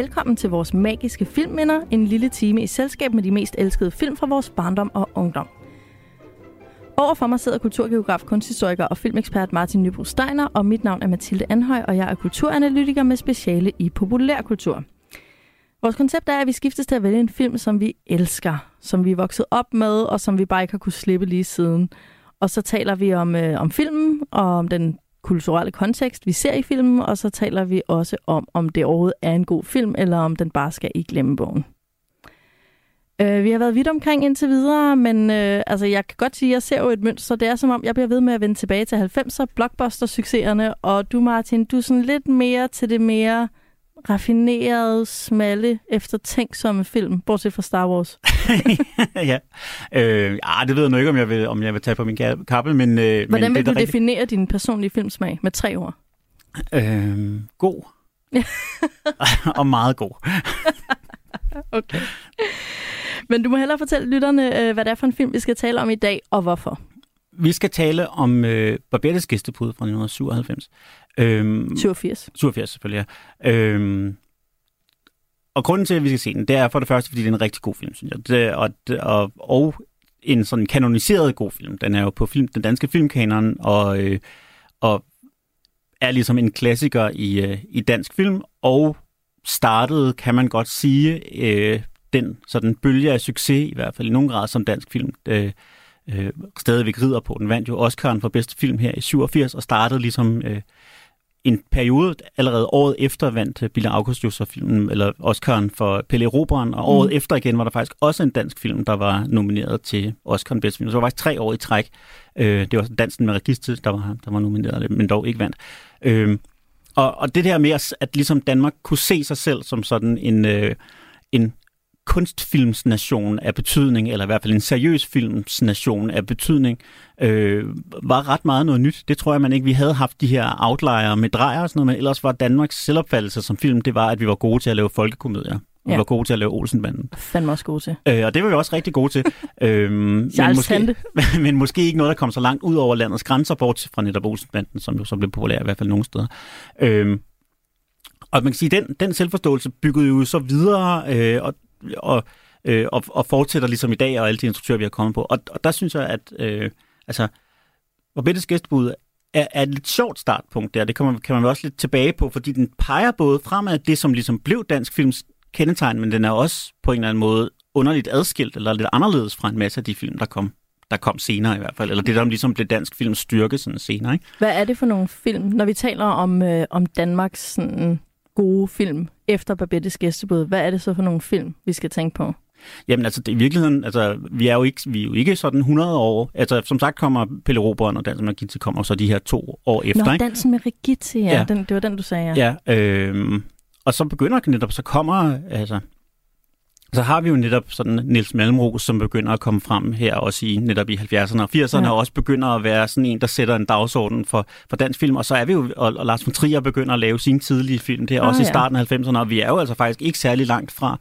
velkommen til vores magiske filmminder, en lille time i selskab med de mest elskede film fra vores barndom og ungdom. Overfor mig sidder kulturgeograf, kunsthistoriker og filmekspert Martin Nybro Steiner, og mit navn er Mathilde Anhøj, og jeg er kulturanalytiker med speciale i populærkultur. Vores koncept er, at vi skiftes til at vælge en film, som vi elsker, som vi er vokset op med, og som vi bare ikke har kunne slippe lige siden. Og så taler vi om, øh, om filmen, og om den kulturelle kontekst, vi ser i filmen, og så taler vi også om, om det overhovedet er en god film, eller om den bare skal i glemmebogen. Øh, vi har været vidt omkring indtil videre, men øh, altså, jeg kan godt sige, at jeg ser jo et mønster. Det er som om, jeg bliver ved med at vende tilbage til 90'er blockbuster-succeserne, og du, Martin, du er sådan lidt mere til det mere raffinerede, smalle, eftertænksomme film, bortset fra Star Wars. ja. Øh, ah, det ved jeg nu ikke, om jeg vil, om jeg vil tage på min kappe, men... Øh, Hvordan men vil det, du definere din personlige filmsmag med tre ord? Øh, god. og meget god. okay. Men du må hellere fortælle lytterne, øh, hvad det er for en film, vi skal tale om i dag, og hvorfor. Vi skal tale om øh, Barbettes gæstebud fra 1997. Øhm, 87. 87 selvfølgelig, ja. Øhm, og grunden til, at vi skal se den, det er for det første, fordi det er en rigtig god film, synes jeg. Det, og, og, og en sådan kanoniseret god film. Den er jo på film, den danske filmkanon, og, øh, og er ligesom en klassiker i, øh, i dansk film, og startede, kan man godt sige, øh, den sådan bølge af succes, i hvert fald i nogen grad som dansk film, øh, øh, stadigvæk rider på. Den vandt jo Oscar'en for bedste film her i 87, og startede ligesom øh, en periode, allerede året efter vandt Bille August jo så filmen, eller Oscar'en for Pelle Roberen, og året mm. efter igen var der faktisk også en dansk film, der var nomineret til Oscar'en bedste film. Så det var faktisk tre år i træk. Øh, det var Dansen med Register, der var, der var nomineret, men dog ikke vandt. Øh, og, og det der med, at, at ligesom Danmark kunne se sig selv som sådan en, øh, en kunstfilmsnation af betydning, eller i hvert fald en seriøs filmsnation af betydning, øh, var ret meget noget nyt. Det tror jeg, man ikke. Vi havde haft de her outlier med drejer og sådan noget, men ellers var Danmarks selvopfattelse som film, det var, at vi var gode til at lave folkekomedier. Vi ja. var gode til at lave Olsenbanden. Fandme også gode til. Øh, og det var vi også rigtig gode til. øhm, men, måske, men måske ikke noget, der kom så langt ud over landets grænser, bort fra netop Olsenbanden, som jo så blev populær i hvert fald nogle steder. Øhm, og man kan sige, den, den selvforståelse byggede jo så videre, øh, og og, øh, og, og fortsætter ligesom i dag, og alle de instruktører, vi har kommet på. Og, og der synes jeg, at øh, altså, Bettes gæstebud er, er et lidt sjovt startpunkt der. Det kan man, kan man også lidt tilbage på, fordi den peger både fremad det, som ligesom blev dansk films kendetegn, men den er også på en eller anden måde underligt adskilt, eller lidt anderledes fra en masse af de film, der kom der kom senere i hvert fald, eller det der ligesom blev dansk films styrke sådan senere. Ikke? Hvad er det for nogle film, når vi taler om, øh, om Danmarks sådan, gode film efter Babettes gæstebud, hvad er det så for nogle film, vi skal tænke på? Jamen altså, det, i virkeligheden, altså, vi er jo ikke, vi er jo ikke sådan 100 år. Altså, som sagt kommer Pelle Roberen og Dansen med Rigitte kommer så de her to år efter. Nå, ikke? Dansen med Rigitte, ja. ja. Den, det var den, du sagde, ja. Ja, øh, og så begynder netop, så kommer, altså, så har vi jo netop sådan Nils Malmros, som begynder at komme frem her også i netop i 70'erne og 80'erne, ja. og også begynder at være sådan en, der sætter en dagsorden for, for dansk film. Og så er vi jo, og, og Lars von Trier begynder at lave sine tidlige film, det er ah, også ja. i starten af 90'erne, og vi er jo altså faktisk ikke særlig langt fra.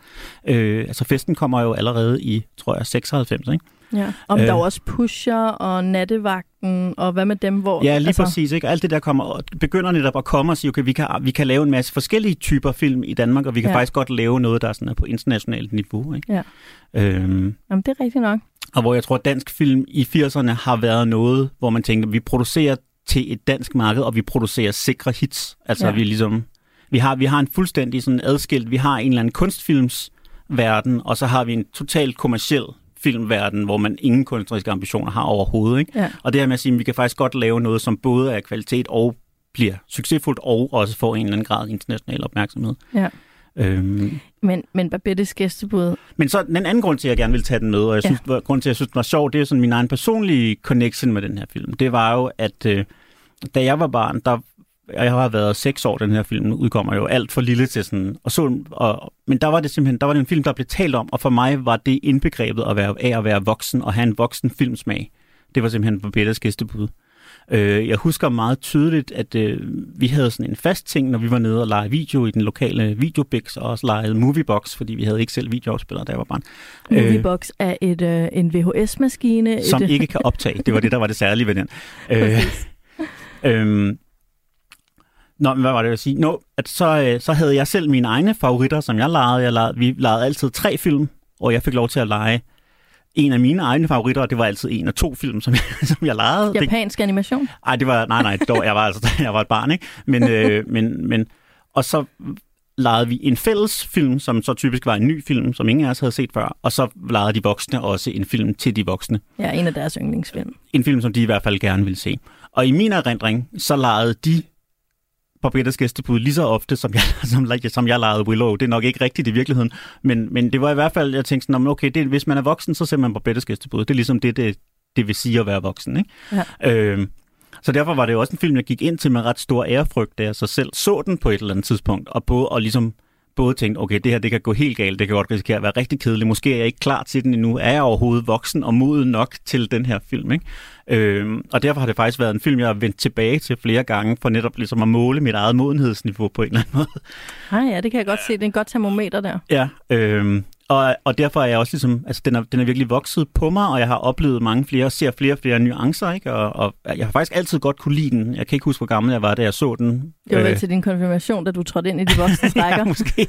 Øh, altså festen kommer jo allerede i, tror jeg, 96, ikke? Ja, om øh, der er også Pusher og Nattevagten, og hvad med dem, hvor... Ja, lige altså... præcis. Ikke? Alt det der kommer, begynder netop at komme og sige, okay, vi kan, vi kan lave en masse forskellige typer film i Danmark, og vi kan ja. faktisk godt lave noget, der er sådan er på internationalt niveau. Ikke? Ja. Øhm, Jamen, det er rigtigt nok. Og hvor jeg tror, at dansk film i 80'erne har været noget, hvor man tænker, vi producerer til et dansk marked, og vi producerer sikre hits. Altså, ja. vi ligesom... Vi har, vi har en fuldstændig sådan adskilt, vi har en eller anden kunstfilms verden, og så har vi en totalt kommersiel filmverden, hvor man ingen kunstneriske ambitioner har overhovedet. Ikke? Ja. Og det her med at sige, at vi kan faktisk godt lave noget, som både er kvalitet og bliver succesfuldt, og også får en eller anden grad international opmærksomhed. Ja. Øhm. Men, men Babettes gæstebud... Men så den anden grund til, at jeg gerne vil tage den med, og jeg synes, ja. grund til, at jeg synes, den var sjov, det er sådan min egen personlige connection med den her film. Det var jo, at øh, da jeg var barn, der jeg har været seks år, den her film udkommer jo alt for lille til sådan, og så, og, men der var det simpelthen, der var det en film, der blev talt om, og for mig var det indbegrebet at være, af at være voksen og have en voksen filmsmag. Det var simpelthen på Bettes gæstebud. Øh, jeg husker meget tydeligt, at øh, vi havde sådan en fast ting, når vi var nede og lege video i den lokale videobix, og også legede Moviebox, fordi vi havde ikke selv videoafspillere, da jeg var barn. Moviebox øh, er et, øh, en VHS-maskine. Som et... ikke kan optage. Det var det, der var det særlige ved den. øh, øh, Nå, men hvad var det, jeg ville sige? Nå, at så, øh, så havde jeg selv mine egne favoritter, som jeg legede. Jeg legede vi legede altid tre film, og jeg fik lov til at lege en af mine egne favoritter, og det var altid en af to film, som jeg, som jeg legede. Det, Japansk animation? ej, det var, nej, nej, dog, jeg var altså, jeg var et barn, ikke? Men, øh, men, men, og så legede vi en fælles film, som så typisk var en ny film, som ingen af os havde set før, og så legede de voksne også en film til de voksne. Ja, en af deres yndlingsfilm. En film, som de i hvert fald gerne ville se. Og i min erindring, så legede de Barbettes gæstebud lige så ofte, som jeg, som, som jeg legede Willow. Det er nok ikke rigtigt i virkeligheden, men, men det var i hvert fald, jeg tænkte sådan, okay, det, hvis man er voksen, så ser man Barbettes gæstebud. Det er ligesom det, det, det vil sige at være voksen. Ikke? Ja. Øhm, så derfor var det jo også en film, jeg gik ind til med ret stor ærefrygt, da jeg så selv så den på et eller andet tidspunkt, og både, og ligesom både tænkte, okay, det her det kan gå helt galt, det kan godt risikere at være rigtig kedeligt, måske er jeg ikke klar til den endnu, er jeg overhovedet voksen og moden nok til den her film, ikke? Øhm, og derfor har det faktisk været en film, jeg har vendt tilbage til flere gange, for netop ligesom at måle mit eget modenhedsniveau på en eller anden måde. Ah, ja, det kan jeg godt se. Det er en godt termometer der. Ja, øhm, og, og derfor er jeg også ligesom, altså den er, den er virkelig vokset på mig, og jeg har oplevet mange flere, ser flere og flere nuancer, ikke? Og, og jeg har faktisk altid godt kunne lide den. Jeg kan ikke huske, hvor gammel jeg var, da jeg så den. Det var vel til din konfirmation, da du trådte ind i de voksne rækker. ja, måske.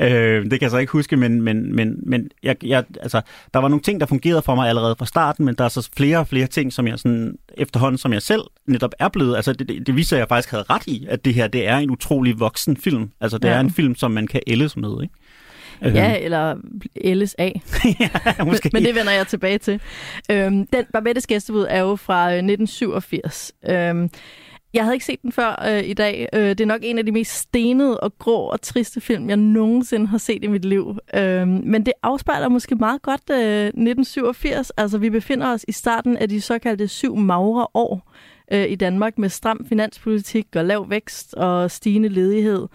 øh, det kan jeg så ikke huske, men, men, men, men jeg, jeg, altså, der var nogle ting, der fungerede for mig allerede fra starten, men der er så flere og flere ting, som jeg sådan, efterhånden, som jeg selv netop er blevet, altså det, det, det viser, at jeg faktisk havde ret i, at det her, det er en utrolig voksen film. Altså det Ja. er en film, som man kan ældes med, ikke? Ja, eller LSA. ja, måske. Men det vender jeg tilbage til. Øhm, den Barbettes gæstebud er jo fra øh, 1987. Øhm, jeg havde ikke set den før øh, i dag. Øh, det er nok en af de mest stenede og grå og triste film, jeg nogensinde har set i mit liv. Øhm, men det afspejler måske meget godt øh, 1987. Altså, vi befinder os i starten af de såkaldte syv magre år øh, i Danmark med stram finanspolitik og lav vækst og stigende ledighed.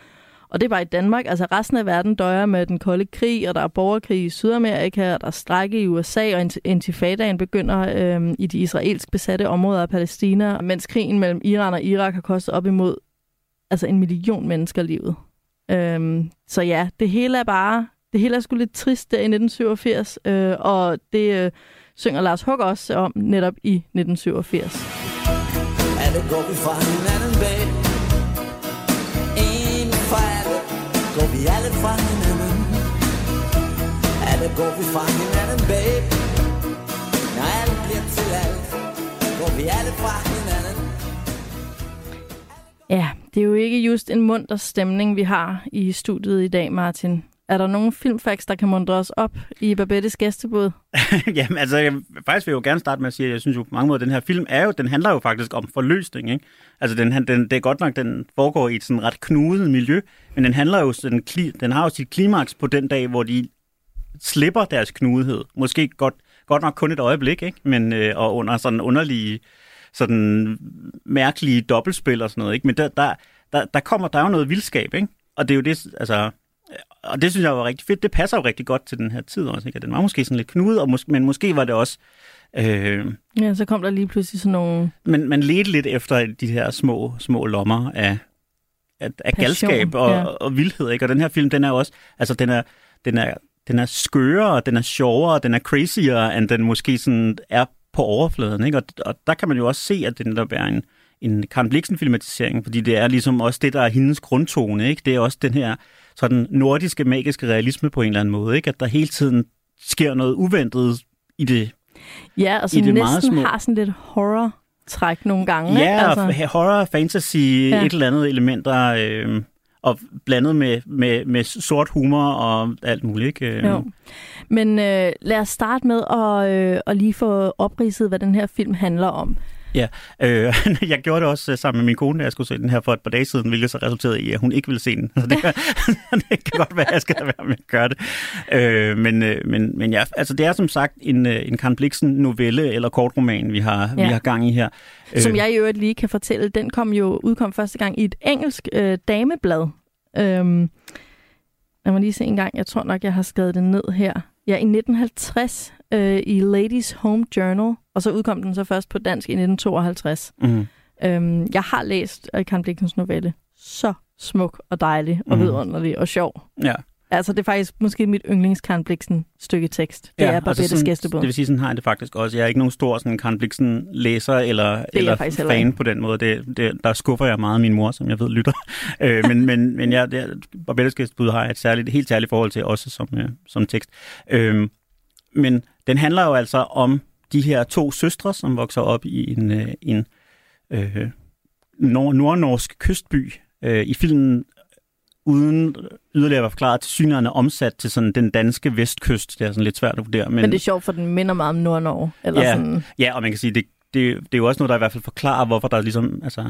Og det er bare i Danmark. Altså resten af verden døjer med den kolde krig, og der er borgerkrig i Sydamerika, og der er strække i USA, og intifadaen begynder øhm, i de israelsk besatte områder af Palæstina, mens krigen mellem Iran og Irak har kostet op imod altså en million mennesker livet. Øhm, så ja, det hele er bare, det hele er sgu lidt trist der i 1987, øh, og det øh, synger Lars Hug også om netop i 1987. Alle går vi fra hinanden bag Går vi alle fra hinanden? Alle går vi fra hinanden babe? Når alt bliver til alt Går vi alle fra hinanden? Ja, det er jo ikke just en munter stemning, vi har i studiet i dag, Martin. Er der nogle filmfacts, der kan mundre os op i Babettes gæstebud? Jamen, altså, jeg, faktisk vil jeg jo gerne starte med at sige, at jeg synes jo på mange måder, at den her film er jo, den handler jo faktisk om forløsning, ikke? Altså, den, den, det er godt nok, den foregår i et sådan ret knudet miljø, men den handler jo, den, den har jo sit klimaks på den dag, hvor de slipper deres knudhed. Måske godt, godt nok kun et øjeblik, ikke? Men, øh, og under sådan underlige, sådan mærkelige dobbeltspil og sådan noget, ikke? Men der, der, der, der kommer, der er jo noget vildskab, ikke? Og det er jo det, altså, og det synes jeg var rigtig fedt. Det passer jo rigtig godt til den her tid også, ikke? Den var måske sådan lidt knudet, og mås- men måske var det også... Øh, Ja, så kom der lige pludselig sådan nogle... men man ledte lidt efter de her små, små lommer af, af, af Passion, galskab og, ja. og vildhed, ikke? Og den her film, den er også... Altså, den er, den er, den er skørere, den er sjovere, den er crazier, end den måske sådan er på overfladen, ikke? Og, og der kan man jo også se, at det netop er en, en Karen Blixen-filmatisering, fordi det er ligesom også det, der er hendes grundtone, ikke? Det er også den her sådan nordiske, magiske realisme på en eller anden måde, ikke? At der hele tiden sker noget uventet i det Ja, og som meget næsten har sådan lidt horror-træk nogle gange. ikke? Ja, altså, altså... horror, fantasy, Ja. ja. et eller andet elementer, øh, og blandet med, med, med sort humor og alt muligt. Ikke? Øh, Jo. Men øh, lad os starte med at, øh, at lige få opridset, hvad den her film handler om. Ja, øh, jeg gjorde det også øh, sammen med min kone, da jeg skulle se den her for et par dage siden, hvilket så resulterede i, at hun ikke ville se den. Så det, kan, det kan godt være, at jeg skal være med at gøre det. Øh, men, øh, men, men ja, altså det er som sagt en, øh, en Karen Blixen novelle eller kortroman, vi har, ja. Vi har gang i her. Som jeg i øvrigt lige kan fortælle, den kom jo udkom første gang i et engelsk øh, dameblad. Øhm, lad mig lige se en gang. Jeg tror nok, jeg har skrevet det ned her. Ja, i 1950 øh, i Ladies Home Journal, og så udkom den så først på dansk i 1952. Mm, Øhm, jeg har læst Karen Bliksens novelle. Så smuk og dejlig og Mhm. vidunderlig og sjov. ja. Altså, det er faktisk måske mit yndlings Karen Bliksen stykke tekst. Det ja, er Barbettes altså sådan. Det vil sige, sådan har jeg det faktisk også. Jeg er ikke nogen stor sådan Karen Bliksen læser eller, eller fan ikke. på den måde. Det, det, der skuffer jeg meget min mor, som jeg ved lytter. øh, men men, men ja, det, Barbettes gæstebud har jeg et særligt, helt særligt forhold til, også som, øh, som tekst. Øh, men den handler jo altså om de her to søstre, som vokser op i en, øh, en øh, nord- nordnorsk kystby. Øh, I filmen uden yderligere at være forklaret til synerne omsat til sådan den danske vestkyst. Det er sådan lidt svært at vurdere. Men, Men det er sjovt, for den minder meget om Nord-Norge. Eller Ja. sådan. Ja, og man kan sige, det, det, det er jo også noget, der i hvert fald forklarer, hvorfor der ligesom, altså,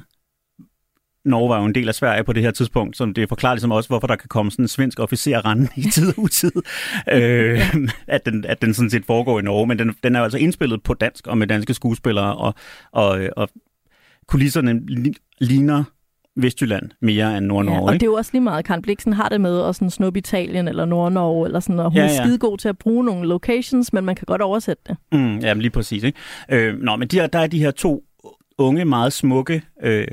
Norge var jo en del af Sverige på det her tidspunkt, så det forklarer ligesom også, hvorfor der kan komme sådan en svensk officer rende i tid og utid, øh, at, den, at den sådan set foregår i Norge, men den, den er jo altså indspillet på dansk og med danske skuespillere, og, og, og kulisserne li- ligner Vestjylland mere end Nord-Norge. Ja, og ikke? det er jo også lige meget, Karen Bliksen har det med at sådan snuppe Italien eller Nord-Norge, eller sådan, og hun Ja, ja, ja. ja. er skidegod til at bruge nogle locations, men man kan godt oversætte det. Mm, jamen lige præcis. Ikke? Øh, nå, men de her, der er de her to unge, meget smukke øh,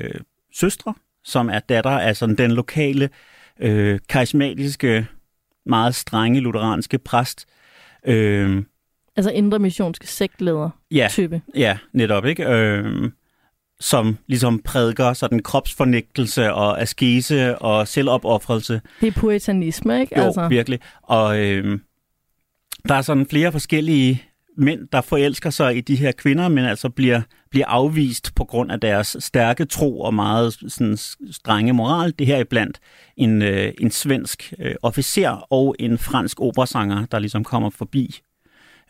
søstre, som er datter af sådan den lokale, øh, karismatiske, meget strenge lutheranske præst. Øh, Altså indre missionske sektleder ja, type. ja, netop, ikke? Øh, som ligesom prædiker sådan kropsfornægtelse og askese og selvopoffrelse. Det er puritanisme, ikke? Jo, altså, virkelig. Og øh, der er sådan flere forskellige mænd, der forelsker sig i de her kvinder, men altså bliver, bliver afvist på grund af deres stærke tro og meget sådan, strenge moral. Det her er blandt en, øh, en svensk øh, officer og en fransk operasanger, der ligesom kommer forbi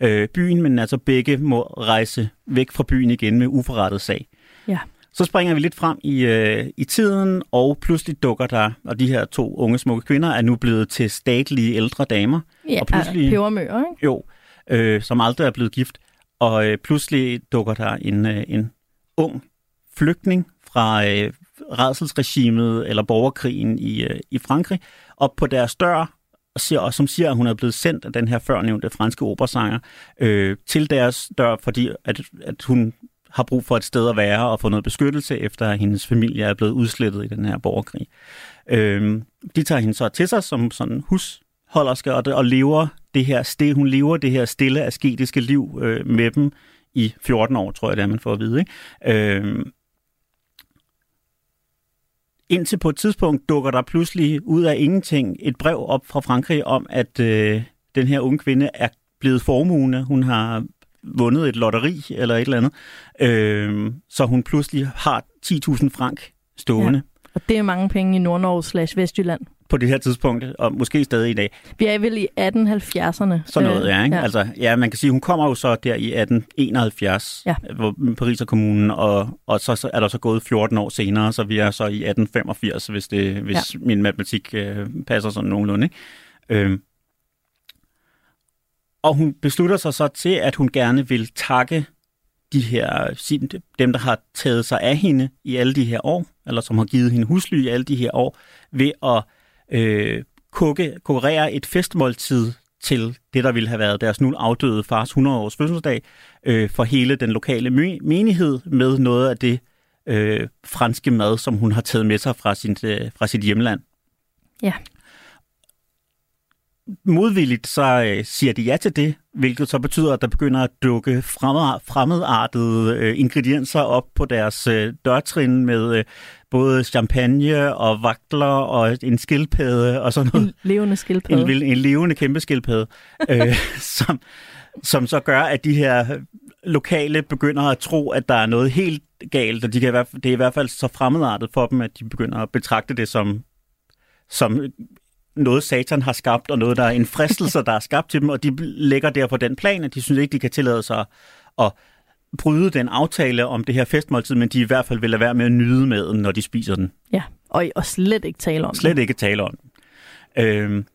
øh, byen, men altså begge må rejse væk fra byen igen med uforrettet sag. Ja. Så springer vi lidt frem i, øh, i tiden, og pludselig dukker der, og de her to unge smukke kvinder er nu blevet til statlige ældre damer, ja, og pludselig- pebermøer, ikke? jo, øh, som aldrig er blevet gift, og øh, pludselig dukker der en, øh, en ung flygtning fra øh, redselsregimet eller borgerkrigen i, øh, i Frankrig op på deres dør, og, siger, og som siger, at hun er blevet sendt af den her førnævnte franske operasanger øh, til deres dør, fordi at, at hun har brug for et sted at være og få noget beskyttelse, efter at hendes familie er blevet udslettet i den her borgerkrig. Øh, de tager hende så til sig som sådan hus husholderske og, og lever det her stille, hun lever det her stille asketiske liv øh, med dem i 14 år, tror jeg det er, man får at vide. Ikke? Øh, indtil på et tidspunkt dukker der pludselig ud af ingenting et brev op fra Frankrig om, at øh, den her unge kvinde er blevet formuende. Hun har vundet et lotteri eller et eller andet. Øh, så hun pludselig har 10.000 frank stående ja. Og det er mange penge i Nord-Norge slash Vestjylland. på det her tidspunkt, og måske stadig i dag. Vi er vel i 1870'erne. Sådan noget, ja, ikke? ja. Altså, ja, man kan sige, hun kommer jo så der i 1871, Ja. hvor Paris er kommunen, og, og så, så er der så gået 14 år senere, så vi er så i 1885, hvis, det, hvis ja. min matematik øh, passer sådan nogenlunde. Ikke? Øhm. Og hun beslutter sig så til, at hun gerne vil takke de her, dem, der har taget sig af hende i alle de her år, eller som har givet hende husly i alle de her år, ved at øh, kukke, kurere et festmåltid til det, der ville have været deres nu afdøde fars 100-års fødselsdag, øh, for hele den lokale my- menighed med noget af det øh, franske mad, som hun har taget med sig fra, sin, øh, fra sit hjemland. Ja. Modvilligt så øh, siger de ja til det, hvilket så betyder, at der begynder at dukke fremmed, fremmedartede øh, ingredienser op på deres øh, dørtrin med øh, både champagne og vagtler og en skildpadde og sådan noget. En levende skildpadde. En, en levende kæmpe skildpadde, øh, som, som så gør, at de her lokale begynder at tro, at der er noget helt galt, og de kan i hvert fald, det er i hvert fald så fremmedartet for dem, at de begynder at betragte det som, som noget satan har skabt, og noget, der er en fristelse, der er skabt til dem, og de lægger derfor den plan, at de synes ikke, de kan tillade sig at bryde den aftale om det her festmåltid, men de i hvert fald vil lade være med at nyde maden, når de spiser den. Ja, og, og slet ikke tale om Slet det. ikke tale om. Øhm,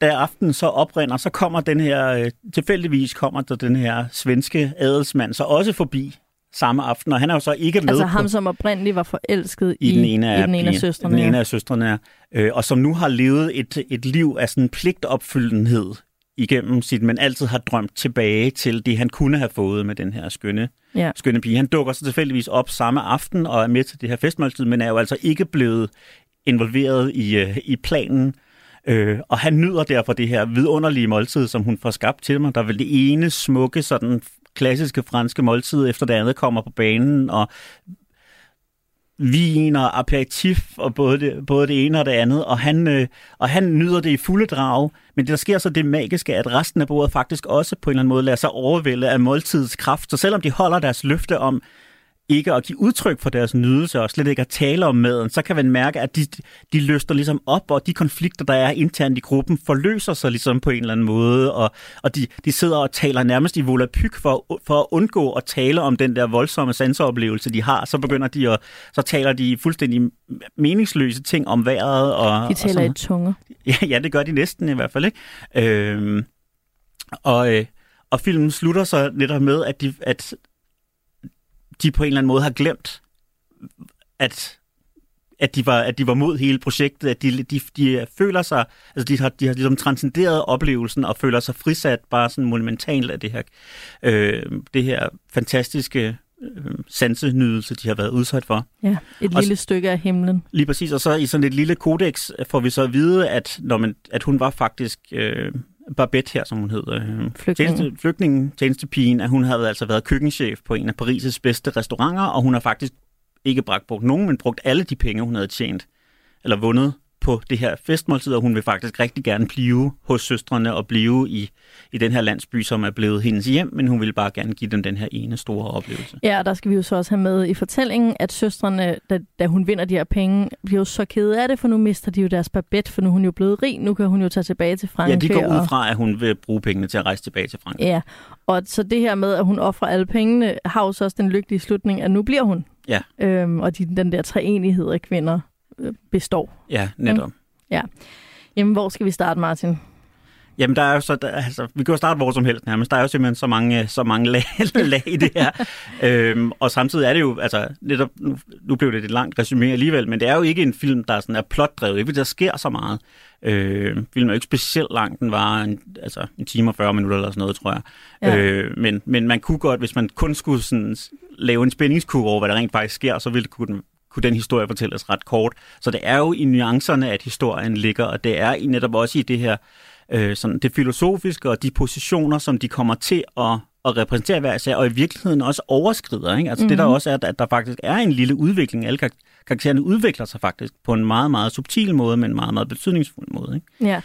da aftenen så oprinder, så kommer den her, øh, tilfældigvis kommer der den her svenske adelsmand så også forbi samme aften, og han er jo så ikke med Altså på, ham, som oprindeligt var forelsket i, den ene af, i den ene af søstrene. Den ene af søstrene, øh, og som nu har levet et, et liv af sådan pligtopfyldenhed igennem sit, men altid har drømt tilbage til det, han kunne have fået med den her skønne, Ja. skønne pige. Han dukker så tilfældigvis op samme aften og er med til det her festmåltid, men er jo altså ikke blevet involveret i, øh, i planen. Øh, og han nyder derfor det her vidunderlige måltid, som hun får skabt til mig. Der er vel det ene smukke, sådan klassiske franske måltid efter det andet kommer på banen, og vin og aperitif og både det, både det ene og det andet, og han, øh, og han nyder det i fulde drag, men det der sker så det magiske, at resten af bordet faktisk også på en eller anden måde lader sig overvælde af måltidets kraft, så selvom de holder deres løfte om, ikke at give udtryk for deres nydelse og slet ikke at tale om maden, så kan man mærke, at de, de løster ligesom op, og de konflikter, der er internt i gruppen, forløser sig ligesom på en eller anden måde, og, og de, de sidder og taler nærmest i volapyk for, for at undgå at tale om den der voldsomme sanseoplevelse, de har. Så begynder de at, så taler de fuldstændig meningsløse ting om vejret. Og, De taler og i tunger. Ja, ja, det gør de næsten i hvert fald, ikke? Øhm, og, øh, og filmen slutter så netop med, at de, at de på en eller anden måde har glemt, at, at, de, var, at de var mod hele projektet, at de, de, de føler sig, altså de har, de har ligesom transcenderet oplevelsen og føler sig frisat bare sådan monumentalt af det her, øh, det her fantastiske øh, sansenydelse, de har været udsat for. Ja, et Og lille stykke af himlen. Lige præcis, og så i sådan et lille kodex får vi så at vide, at, når man, at hun var faktisk øh, Babette her, som hun hed, øh, Flygtningen. tjeneste, flygtningen, tjenestepigen, at hun havde altså været køkkenchef på en af Paris' bedste restauranter, og hun har faktisk ikke brugt, brugt nogen, men brugt alle de penge, hun havde tjent, eller vundet på det her festmåltid, og hun vil faktisk rigtig gerne blive hos søstrene og blive i, i den her landsby, som er blevet hendes hjem, men hun vil bare gerne give dem den her ene store oplevelse. Ja, og der skal vi jo så også have med i fortællingen, at søstrene, da, da hun vinder de her penge, bliver jo så kede af det, for nu mister de jo deres babette, for nu er hun jo blevet rig, nu kan hun jo tage tilbage til Frankrig. Ja, de går ud fra, at hun vil bruge pengene til at rejse tilbage til Frankrig. Ja, og så det her med, at hun offrer alle pengene, har jo så også den lykkelige slutning, at nu bliver hun. Ja. Øhm, og de, den der treenighed af kvinder består. Ja, netop. Jamen, hvor skal vi starte, Martin? Jamen, der er jo så, der, altså, vi kan jo starte hvor som helst nærmest. Der er jo simpelthen så mange, så mange lag, lag i det her. øhm, og samtidig er det jo, altså, netop, nu, nu blev det et langt resumé alligevel, men det er jo ikke en film, der sådan er plotdrevet. Ikke der sker så meget. Øh, filmen er jo ikke specielt lang. Den var en, altså, en time og 40 minutter eller sådan noget, tror jeg. Ja. Øh, men, men man kunne godt, hvis man kun skulle sådan, lave en spændingskurve over, hvad der rent faktisk sker, så ville kunne den, kunne den historie fortælles ret kort. Så det er jo i nuancerne, at historien ligger, og det er i netop også i det her øh, sådan det filosofiske og de positioner, som de kommer til at, at repræsentere hver især, og i virkeligheden også overskrider. Ikke? Altså mm-hmm. det der også er, at der faktisk er en lille udvikling. Alle karaktererne udvikler sig faktisk på en meget, meget subtil måde, men en meget, meget betydningsfuld måde. Ikke? Ja.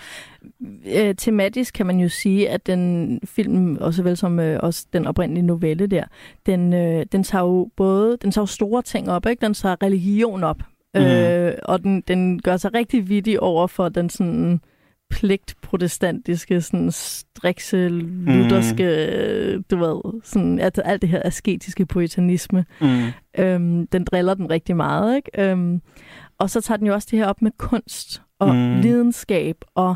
Øh, tematisk kan man jo sige, at den film, og såvel som øh, også den oprindelige novelle der, den, øh, den tager jo både den tager jo store ting op, ikke? den tager religion op, Mhm. øh, og den, den gør sig rigtig vittig over for den sådan pligtprotestantiske, sådan strikse, lutherske, mm. du ved, sådan, at alt det her asketiske puritanisme. Mm. Øhm, den driller den rigtig meget, ikke? Øhm, og så tager den jo også det her op med kunst og mm. lidenskab og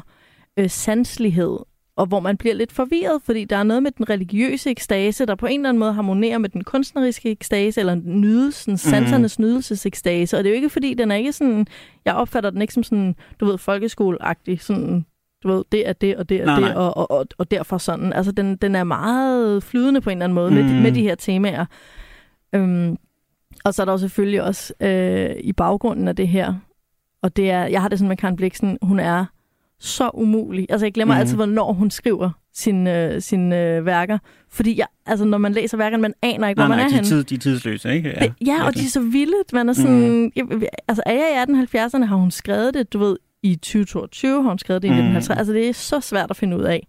øh, sanslighed, og hvor man bliver lidt forvirret, fordi der er noget med den religiøse ekstase, der på en eller anden måde harmonerer med den kunstneriske ekstase, eller nydelsen, sansernes nydelsesekstase. Og det er jo ikke fordi, den er ikke sådan, jeg opfatter den ikke som sådan, du ved, folkeskoleagtig, sådan, du ved, det er det, og det er Nej, det, nej. og, og, og, og derfor sådan. Altså, den, den er meget flydende på en eller anden måde mm. med, Mm. de, med de her temaer. Øhm, og så er der jo selvfølgelig også øh, i baggrunden af det her, og det er, jeg har det sådan med Karen Bliksen, hun er så umulig. Altså jeg glemmer Mhm. mm. altid, hvornår hun skriver sine, øh, sine øh, værker. Fordi jeg, altså, når man læser værkerne, man aner ikke, hvor Nej, man nej, er de, er henne. tid, de er tidsløse, ikke? Det, ja, og de er så vilde. Man er sådan, mm. jeg, altså er jeg i 1870'erne, har hun skrevet det, du ved, i 2022 har hun skrevet det i Mm. 1950. Altså det er så svært at finde ud af.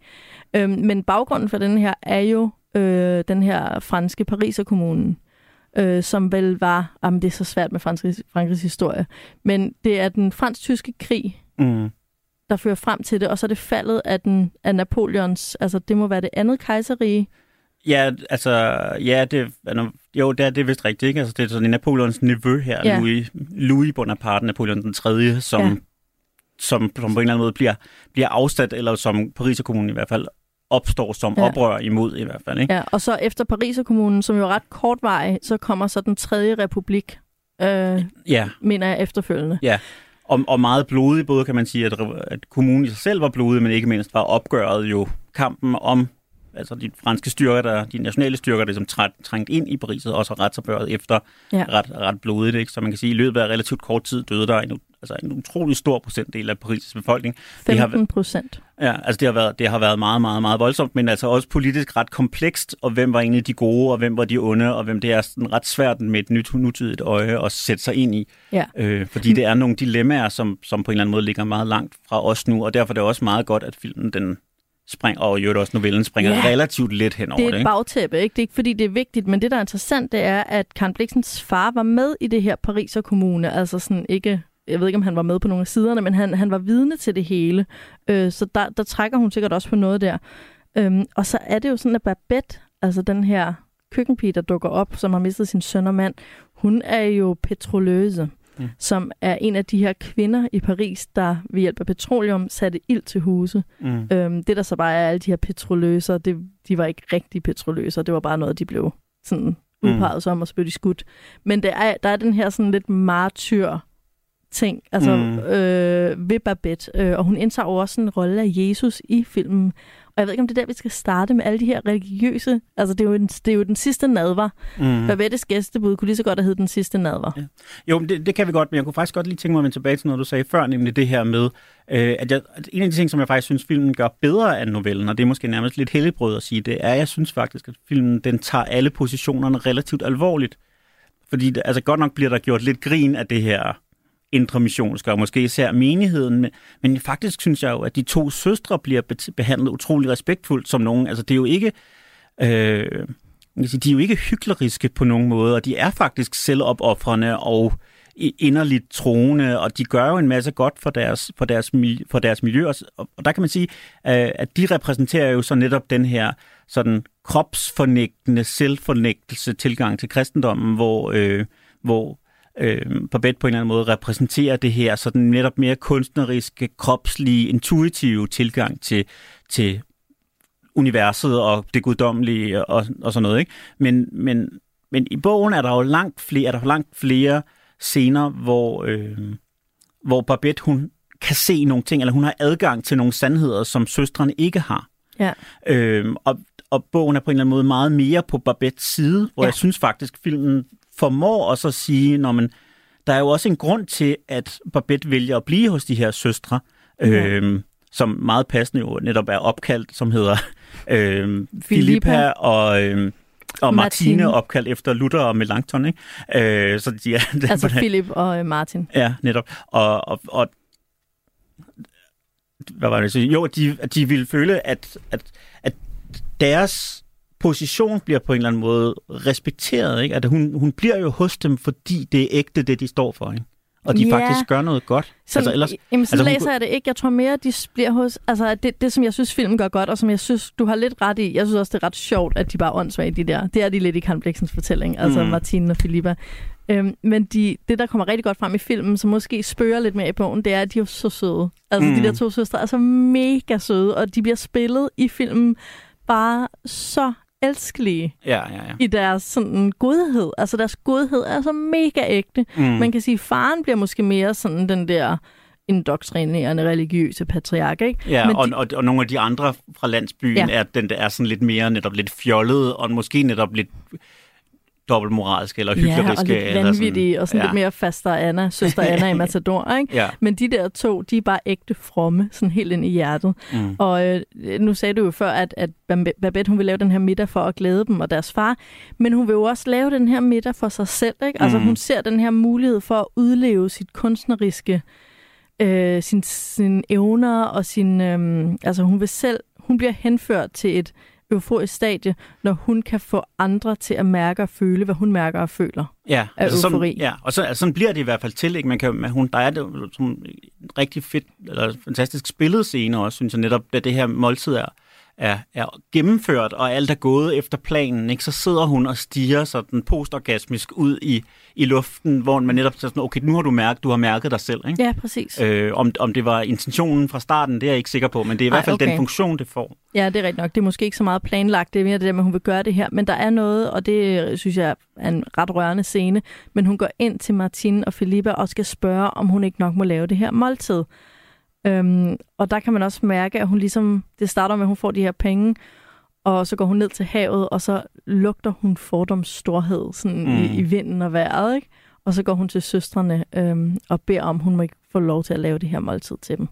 Øhm, men baggrunden for den her er jo øh, den her franske Pariser kommune, øh, som vel var, jamen det er så svært med Frankrigs, Frankrigs historie, men det er den fransk-tyske krig, Mm. Der fører frem til det, og så er det faldet af, den, af Napoleons, altså det må være det andet kejserige. Ja, altså, ja, det, altså, jo, det er, det er vist rigtigt, ikke? Altså, det er sådan en Napoleons nevø her, Ja. ja. Louis, Louis Bonaparte, Napoleon den 3., som, Ja. ja. som, som på en eller anden måde bliver, bliver afsat, eller som Paris kommunen i hvert fald opstår som Ja. ja. oprør imod i hvert fald, ikke? Ja, og så efter Pariser kommunen, som jo er ret kort vej, så kommer så den tredje republik, øh, Ja, mener jeg efterfølgende og, og meget blodig, både kan man sige, at, at kommunen i sig selv var blodig, men ikke mindst var opgøret jo kampen om altså de franske styrker, der, de nationale styrker, der ligesom trængt ind i Paris, og også retsoprøret efter ja. ret, ret blodigt. Ikke? Så man kan sige, at i løbet af relativt kort tid døde der en, altså en utrolig stor procentdel af Paris' befolkning. 15 procent. Ja, altså det har, været, det har været meget, meget, meget voldsomt, men altså også politisk ret komplekst, og hvem var egentlig de gode, og hvem var de onde, og hvem det er sådan ret svært med et nyt nutidigt øje at sætte sig ind i. Ja. Øh, fordi det er nogle dilemmaer, som, som på en eller anden måde ligger meget langt fra os nu, og derfor er det også meget godt, at filmen den springer, og jo også novellen springer ja. relativt let hen over det. er et bagtæppe, ikke? Det er ikke fordi, det er vigtigt, men det, der er interessant, det er, at Karen Bliksens far var med i det her Pariser Kommune, altså sådan ikke jeg ved ikke, om han var med på nogle af siderne, men han, han var vidne til det hele. Øh, så der, der trækker hun sikkert også på noget der. Øhm, og så er det jo sådan, at Babette, altså den her køkkenpige, der dukker op, som har mistet sin søn og mand, hun er jo petroløse, mm. som er en af de her kvinder i Paris, der ved hjælp af petroleum satte ild til huse. Mm. Øhm, det, der så bare er alle de her petroløser, det, de var ikke rigtige petroløser, det var bare noget, de blev sådan udpeget mm. som, og så blev de skudt. Men der er, der er den her sådan lidt martyr ting, altså mm. øh, ved Babette. Øh, og hun indtager også en rolle af Jesus i filmen. Og jeg ved ikke, om det er der, vi skal starte med alle de her religiøse... Altså, det er jo, en, det er jo den sidste nadver. Mm. Babettes gæstebud kunne lige så godt have heddet den sidste nadver. Ja. Jo, det, det kan vi godt, men jeg kunne faktisk godt lige tænke mig at vende tilbage til noget, du sagde før, nemlig det her med, øh, at, jeg, at en af de ting, som jeg faktisk synes, filmen gør bedre end novellen, og det er måske nærmest lidt helligbrød at sige, det er, at jeg synes faktisk, at filmen den tager alle positionerne relativt alvorligt. Fordi altså, godt nok bliver der gjort lidt grin af det her indre missionske, og måske især menigheden. Men, men faktisk synes jeg jo, at de to søstre bliver behandlet utrolig respektfuldt som nogen. Altså det er jo ikke... Øh, de er jo ikke hykleriske på nogen måde, og de er faktisk selvopoffrende og inderligt troende, og de gør jo en masse godt for deres, for deres, for deres miljø. Og der kan man sige, øh, at de repræsenterer jo så netop den her sådan kropsfornægtende, selvfornægtelse tilgang til kristendommen, hvor, øh, hvor øh, Babette på en eller anden måde repræsenterer det her sådan netop mere kunstneriske, kropslige, intuitive tilgang til, til universet og det guddommelige og, og sådan noget. Ikke? Men, men, men i bogen er der jo langt flere, er der langt flere scener, hvor, øh, hvor Babette hun kan se nogle ting, eller hun har adgang til nogle sandheder, som søstrene ikke har. Ja. Øh, og, og bogen er på en eller anden måde meget mere på Babettes side, hvor ja. jeg synes faktisk, filmen formår også at sige, når man, der er jo også en grund til, at Babette vælger at blive hos de her søstre, mm. øh, som meget passende jo netop er opkaldt, som hedder øh, Filippa og... Øh, og Martine, Martine opkaldt efter Luther og Melanchthon, ikke? Øh, så de er, altså Philip og øh, Martin. Ja, netop. Og, og, og hvad var det? Jo, de, de ville føle, at, at, at deres position bliver på en eller anden måde respekteret. Ikke? At hun, hun bliver jo hos dem, fordi det er ægte, det de står for. Ikke? Og de ja. faktisk gør noget godt. Så, altså, ellers, jamen, så altså, læser hun... jeg det ikke. Jeg tror mere, de bliver hos... Altså, det, det, som jeg synes, filmen gør godt, og som jeg synes, du har lidt ret i, jeg synes også, det er ret sjovt, at de bare er åndssvage, de der. Det er de lidt i Karen Bliksens fortælling, altså mm. Martine og Filippa. Øhm, men de, det, der kommer rigtig godt frem i filmen, som måske spørger lidt mere i bogen, det er, at de er så søde. Altså, mm. de der to søstre er så mega søde, og de bliver spillet i filmen bare så elskelige ja, ja, ja. i deres sådan, godhed. Altså deres godhed er så mega ægte. Mm. Man kan sige, at faren bliver måske mere sådan den der indoktrinerende religiøse patriark, ikke? Ja, Men og, de... og, og nogle af de andre fra landsbyen ja. er den, der er sådan lidt mere netop lidt fjollet, og måske netop lidt dobbeltmoralske eller hykleriske. Ja, og lidt vanvittige, sådan, og sådan ja. lidt mere faster Anna, søster Anna i Matador. Ikke? Ja. Men de der to, de er bare ægte fromme, sådan helt ind i hjertet. Mm. Og øh, nu sagde du jo før, at, at Babette hun vil lave den her middag for at glæde dem og deres far, men hun vil jo også lave den her middag for sig selv. Ikke? Altså mm. hun ser den her mulighed for at udleve sit kunstneriske, øh, sin, sin evner og sin, øh, altså hun vil selv, hun bliver henført til et euforisk stadie, når hun kan få andre til at mærke og føle, hvad hun mærker og føler ja, af altså eufori. Sådan, ja, og så, altså sådan bliver det i hvert fald til. Ikke? Man kan, man, hun, der er det som en rigtig fedt, eller fantastisk spillet scene også, synes jeg netop, at det her måltid er, er, er gennemført, og alt er gået efter planen, ikke? så sidder hun og stiger sådan postorgasmisk ud i, i luften, hvor man netop siger sådan, okay, nu har du mærket, du har mærket dig selv. Ikke? Ja, præcis. Øh, om, om det var intentionen fra starten, det er jeg ikke sikker på, men det er i Ej, hvert fald okay. den funktion, det får. Ja, det er rigtigt nok. Det er måske ikke så meget planlagt, det er mere det der med, at hun vil gøre det her, men der er noget, og det synes jeg er en ret rørende scene, men hun går ind til Martine og Filippa og skal spørge, om hun ikke nok må lave det her måltid. Øhm, og der kan man også mærke, at hun ligesom, det starter med, at hun får de her penge, Og så går hun ned til havet, og så lugter hun fordoms storhed sådan mm. i, i vinden og vejret, ikke? Og så går hun til søstrene øhm, og beder om, hun må ikke få lov til at lave det her måltid til dem.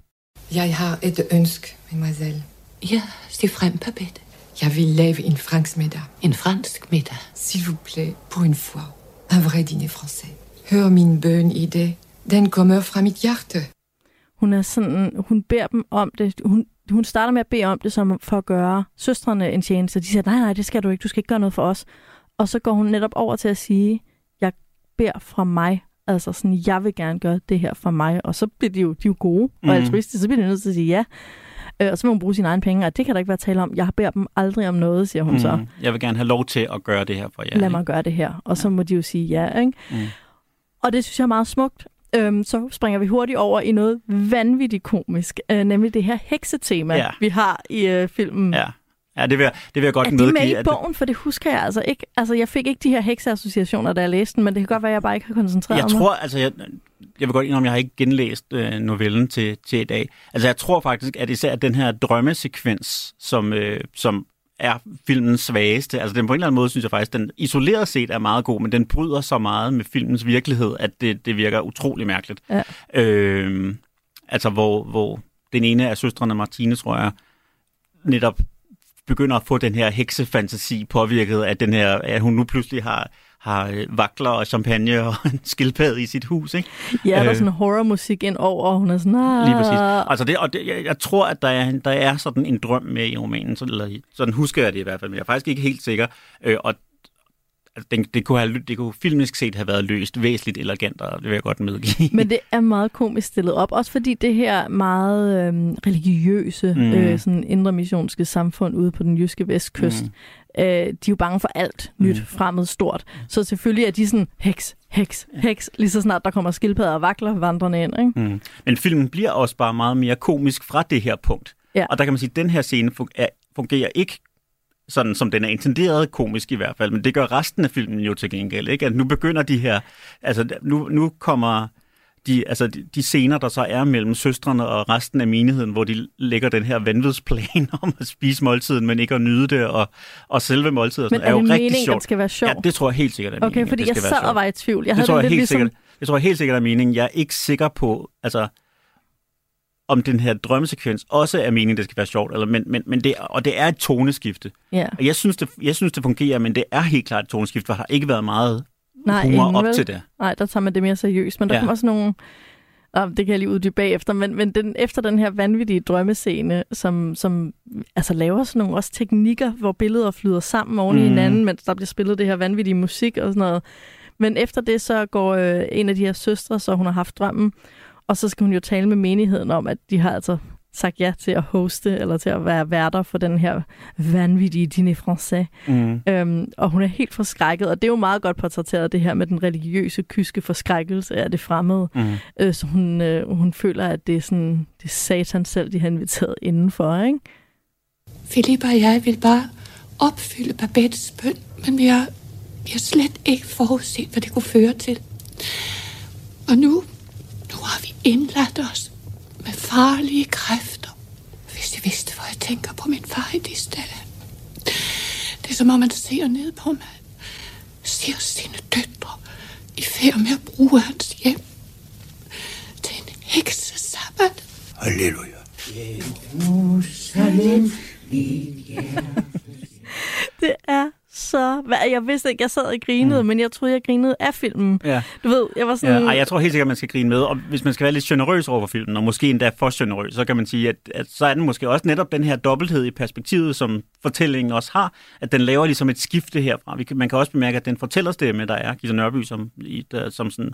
Jeg har et ønske, mademoiselle. Ja, sig frem, Babette. Jeg vil lave en fransk middag. En fransk middag. S'il vous plaît, pour une fois. Un vrai dîner français. Hør min bøn i det. Den kommer fra mit hjerte. Hun er sådan, hun beder dem om det. Hun, hun starter med at bede om det som for at gøre søstrene en tjeneste. De siger, nej, nej, det skal du ikke. Du skal ikke gøre noget for os. Og så går hun netop over til at sige, jeg beder fra mig. Altså sådan, jeg vil gerne gøre det her for mig. Og så bliver de jo, de er jo gode Mhm. og altruistiske. Så bliver de nødt til at sige ja. Øh, og så må hun bruge sine egne penge. Og det kan der ikke være tale om. Jeg beder dem aldrig om noget, siger hun mm. så. Mm. Jeg vil gerne have lov til at gøre det her for jer. Lad mig gøre det her. Og så må de jo sige ja, ikke? Mm. Og det synes jeg er meget smukt. Øhm, så springer vi hurtigt over i noget vanvittigt komisk, øh, nemlig det her heksetema, Ja. vi har i øh, filmen. Ja. Ja, det vil, jeg, det vil jeg godt Er det medgive. med i at- bogen? For det husker jeg altså ikke. Altså, jeg fik ikke de her hekseassociationer, da jeg læste den, men det kan godt være, at jeg bare ikke har koncentreret Jeg mig. tror, altså, jeg, jeg vil godt indrømme, jeg har ikke genlæst øh, novellen til, til i dag. Altså, jeg tror faktisk, at især den her drømmesekvens, som, øh, som er filmens svageste, altså den på en eller anden måde, synes jeg faktisk, den isoleret set er meget god, men den bryder så meget med filmens virkelighed, at det, det virker utrolig mærkeligt. Ja. Øh, altså, hvor, hvor den ene af søstrene, Martine, tror jeg, netop begynder at få den her heksefantasi påvirket af den her, at hun nu pludselig har, har øh, vakler og champagne og en skildpadde i sit hus, ikke? Ja, der er øh, sådan horrormusik ind over, og hun er sådan, ah. Lige præcis. Altså det, og det, jeg, jeg tror, at der er, der er sådan en drøm med i romanen, så, eller, sådan husker jeg det i hvert fald, men jeg er faktisk ikke helt sikker. Øh, og altså, den, det, kunne have, det kunne filmisk set have været løst væsentligt elegantere, det vil jeg godt medgive. Men det er meget komisk stillet op, også fordi det her meget øhm, religiøse, mm. øh, sådan indre missionske samfund ude på den jyske vestkyst, Mm. Øh, de er jo bange for alt nyt, Mm. fremmed, stort. Så selvfølgelig er de sådan, heks, heks, heks, lige så snart der kommer skildpadder og vakler vandrende ind, ikke? Mm. Men filmen bliver også bare meget mere komisk fra det her punkt. Ja. Og der kan man sige, at den her scene fun- er, fungerer ikke sådan, som den er intenderet komisk i hvert fald, men det gør resten af filmen jo til gengæld, ikke? At nu begynder de her, altså nu, nu kommer de, altså de, de scener, der så er mellem søstrene og resten af menigheden, hvor de lægger den her vanvidsplan om at spise måltiden, men ikke at nyde det, og, og selve måltidet Men er, er, det jo rigtig meningen, den sjovt. skal være sjov? Ja, det tror jeg helt sikkert er okay, meningen, fordi jeg det skal sad være og var sjovt. i tvivl. Jeg det havde tror jeg helt ligesom... sikkert. Jeg tror helt sikkert er meningen. Jeg er ikke sikker på, altså, om den her drømmesekvens også er meningen, det skal være sjovt, eller, men, men, men det, og det er et toneskifte. Ja. Og jeg synes, det, jeg synes, det fungerer, men det er helt klart et toneskifte, for der har ikke været meget Nej, humor inden, op vel? til det. Nej, der tager man det mere seriøst. Men der ja. kommer også nogle... Og det kan jeg lige uddybe bagefter, men, men den, efter den her vanvittige drømmescene, som, som altså laver sådan nogle også teknikker, hvor billeder flyder sammen oven i Mm. hinanden, mens der bliver spillet det her vanvittige musik og sådan noget. Men efter det, så går øh, en af de her søstre, så hun har haft drømmen, og så skal hun jo tale med menigheden om, at de har altså sagt ja til at hoste, eller til at være værter for den her vanvittige dîner français. Mm. Øhm, og hun er helt forskrækket, og det er jo meget godt portrætteret, det her med den religiøse, kyske forskrækkelse af det fremmede. Mm. Øh, så hun, øh, hun føler, at det er, sådan, det er satan selv, de har inviteret indenfor, ikke? Philip og jeg vil bare opfylde Babettes bøn, men vi har, vi har slet ikke forudset, hvad det kunne føre til. Og nu, nu har vi indladt os med farlige kræfter. Hvis I vidste, hvor jeg tænker på min far i disse dage. Det er som om man ser ned på mig. Ser sine døtre i færd med at bruge hans hjem til en heksesabbat. Halleluja. Det er så... Jeg vidste ikke, jeg sad og grinede, mm. men jeg troede, jeg grinede af filmen. Ja. Du ved, jeg var Ja, sådan... ej, jeg tror helt sikkert, man skal grine med, og hvis man skal være lidt generøs over for filmen, og måske endda for generøs, så kan man sige, at, at så er den måske også netop den her dobbelthed i perspektivet, som fortællingen også har, at den laver ligesom et skifte herfra. Vi kan, man kan også bemærke, at den fortællerstemme, der er, Gita Nørby, som, i, der, som sådan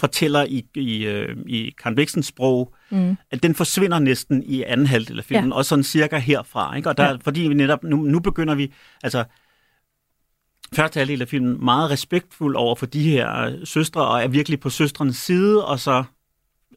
fortæller i, i, øh, i Karen Bliksens sprog, mm. at den forsvinder næsten i anden halvdel af filmen, Ja. og sådan cirka herfra. Ikke? Og der, Ja. ja. fordi vi netop, nu, nu begynder vi, altså første halvdel af filmen meget respektfuld over for de her øh, søstre, og er virkelig på søstrenes side, og så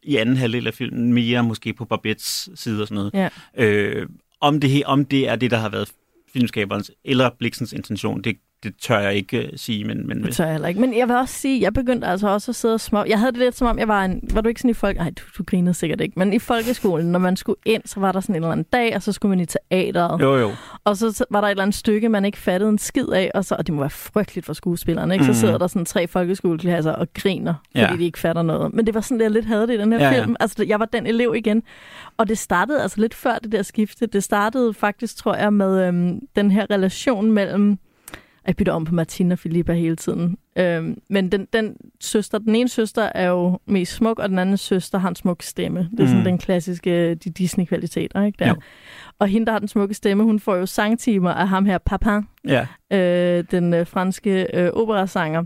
i anden halvdel af filmen mere måske på Babettes side og sådan noget. Ja. Øh, om, det, om det er det, der har været filmskaberens eller Bliksens intention, det, det tør jeg ikke uh, sige, men... men Det tør jeg heller ikke. Men jeg vil også sige, jeg begyndte altså også at sidde og små. Jeg havde det lidt som om, jeg var en... Var du ikke sådan i folk... Nej, du, du grinede sikkert ikke. Men i folkeskolen, når man skulle ind, så var der sådan en eller anden dag, og så skulle man i teateret. Jo, jo. Og så var der et eller andet stykke, man ikke fattede en skid af, og, så, og det må være frygteligt for skuespillerne, ikke? Så Mhm. sidder der sådan tre folkeskoleklasser og griner, fordi Ja. de ikke fatter noget. Men det var sådan, det jeg lidt havde det i den her Ja, ja, ja. film. Altså, jeg var den elev igen. Og det startede altså lidt før det der skifte. Det startede faktisk, tror jeg, med øhm, den her relation mellem... Jeg bytter om på Martina og Filippa hele tiden. Øhm, men den, den søster, den ene søster er jo mest smuk, og den anden søster har en smuk stemme. Det er sådan Mm. den klassiske de Disney-kvaliteter, ikke? Der. Jo. Og hende, der har den smukke stemme, hun får jo sangtimer af ham her, Papin, Ja. øh, den øh, franske øh, operasanger.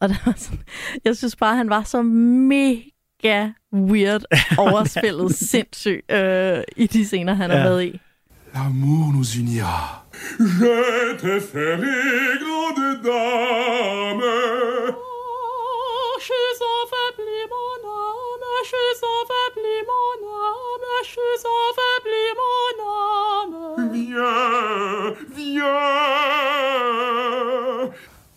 Og der var sådan, jeg synes bare, han var så mega weird overspillet sindssyg øh, i de scener, han Ja. er med i. L'amour nous unira. Je te ferai grande dame. Viens, viens.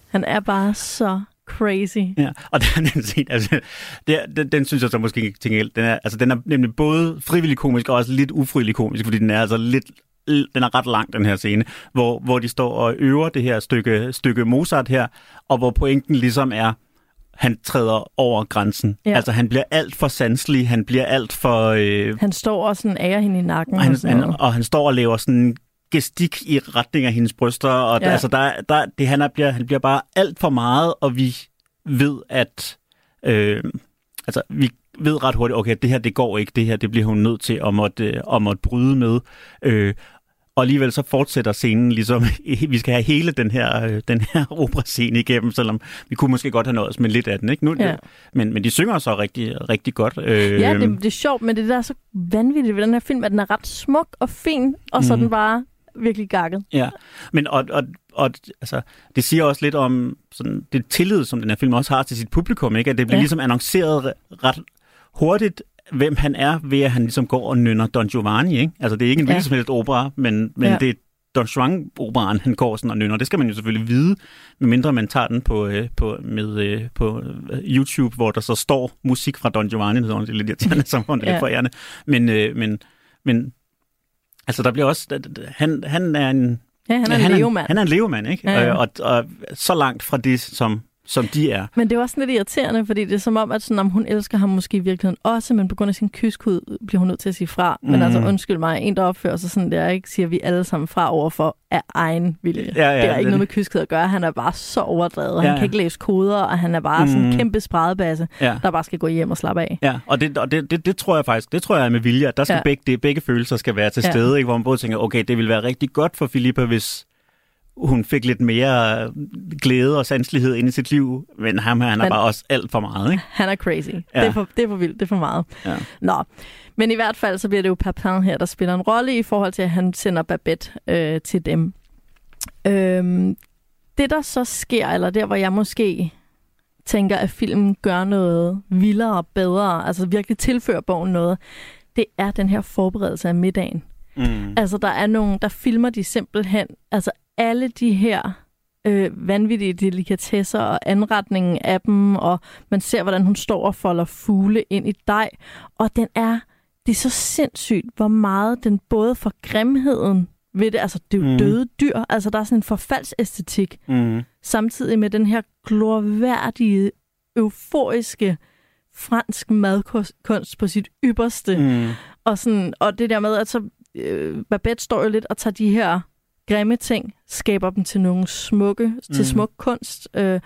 Han er bare så crazy. Ja, og den, den scene, altså, det, er- den, den synes jeg så måske ikke til gengæld, den er, altså, den er nemlig både frivillig komisk og også lidt ufrivillig komisk, fordi den er altså lidt den er ret lang, den her scene, hvor, hvor de står og øver det her stykke, stykke Mozart her, og hvor pointen ligesom er, han træder over grænsen. Ja. Altså, han bliver alt for sanselig, han bliver alt for... Øh, Han står og sådan ærer hende i nakken. og, han, og, sådan han, og han står og laver sådan gestik i retning af hendes bryster, og ja. Ja. altså, der, der, det, han, er, bliver, han bliver bare alt for meget, og vi ved, at... Øh, altså, vi ved ret hurtigt, okay, det her, det går ikke, det her, det bliver hun nødt til at måtte, øh, at måtte bryde med. Øh, og alligevel så fortsætter scenen ligesom, vi skal have hele den her, øh, den her operascene igennem, selvom vi kunne måske godt have nået med lidt af den, ikke? Nu, Ja. men, men de synger så rigtig, rigtig godt. Øh, Ja, det, det er sjovt, men det der er så vanvittigt ved den her film, at den er ret smuk og fin, og så Mhm. den bare virkelig gakket. Ja, men og, og, og altså, det siger også lidt om sådan, det tillid, som den her film også har til sit publikum, ikke? at det bliver ja. Ligesom annonceret re- ret hurtigt, hvem han er, ved at han ligesom går og nynner Don Giovanni. Ikke? Altså det er ikke en Ja. som helst opera, men, men ja. Det er Don Juan-operaen, han går sådan og nynner. Det skal man jo selvfølgelig vide, medmindre man tager den på, øh, på, med, øh, på øh, YouTube, hvor der så står musik fra Don Giovanni. Det er lidt irriterende, som om det er Ja. lidt forærende. Men, øh, men, men altså der bliver også... Han, han er en Ja, han er en levemand. Han er en levemand, ikke? Ja, ja. Øh, Og, og så langt fra det, som, som de er. Men det er også sådan lidt irriterende, fordi det er som om, at sådan, om hun elsker ham måske i virkeligheden også, men på grund af sin kyskhud bliver hun nødt til at sige fra. Men Mhm. altså undskyld mig, en der opfører sig sådan der, ikke, siger vi alle sammen fra overfor af egen vilje. Ja, ja, det har det- ikke noget med kyskhed at gøre. Han er bare så overdrevet. Ja, Ja, han kan ikke læse koder, og han er bare sådan en Mhm. kæmpe spredebasse, Ja. der bare skal gå hjem og slappe af. Ja, og, det, og det, det, det, tror jeg faktisk, det tror jeg er med vilje, at der skal ja. Begge, det, begge følelser skal være til Ja. stede, ikke? hvor man både tænker, okay, det ville være rigtig godt for Filippa, hvis hun fik lidt mere glæde og sanselighed ind i sit liv, men ham her, han er Men- bare også alt for meget, ikke? Han er crazy. Ja. Det, er for, det er for vildt, det er for meget. Ja. Nå, men i hvert fald så bliver det jo Papin her, der spiller en rolle i forhold til, at han sender Babette øh, til dem. Øhm, det der så sker, eller der hvor jeg måske tænker, at filmen gør noget vildere og bedre, altså virkelig tilfører bogen noget, det er den her forberedelse af middagen. Mm. Altså, der er nogen, der filmer de simpelthen, altså alle de her øh, vanvittige delikatesser og anretningen af dem, og man ser, hvordan hun står og folder fugle ind i dej, og den er, det er så sindssygt, hvor meget den både for grimheden ved det, altså det er jo mm. døde dyr, altså der er sådan en forfaldsæstetik, Mm. samtidig med den her glorværdige, euforiske fransk madkunst på sit ypperste. Mm. Og, sådan, og det der med, at så, øh, Babette står jo lidt og tager de her grimme ting, skaber dem til nogle smukke, mm. Mhm. til smuk kunst, øh,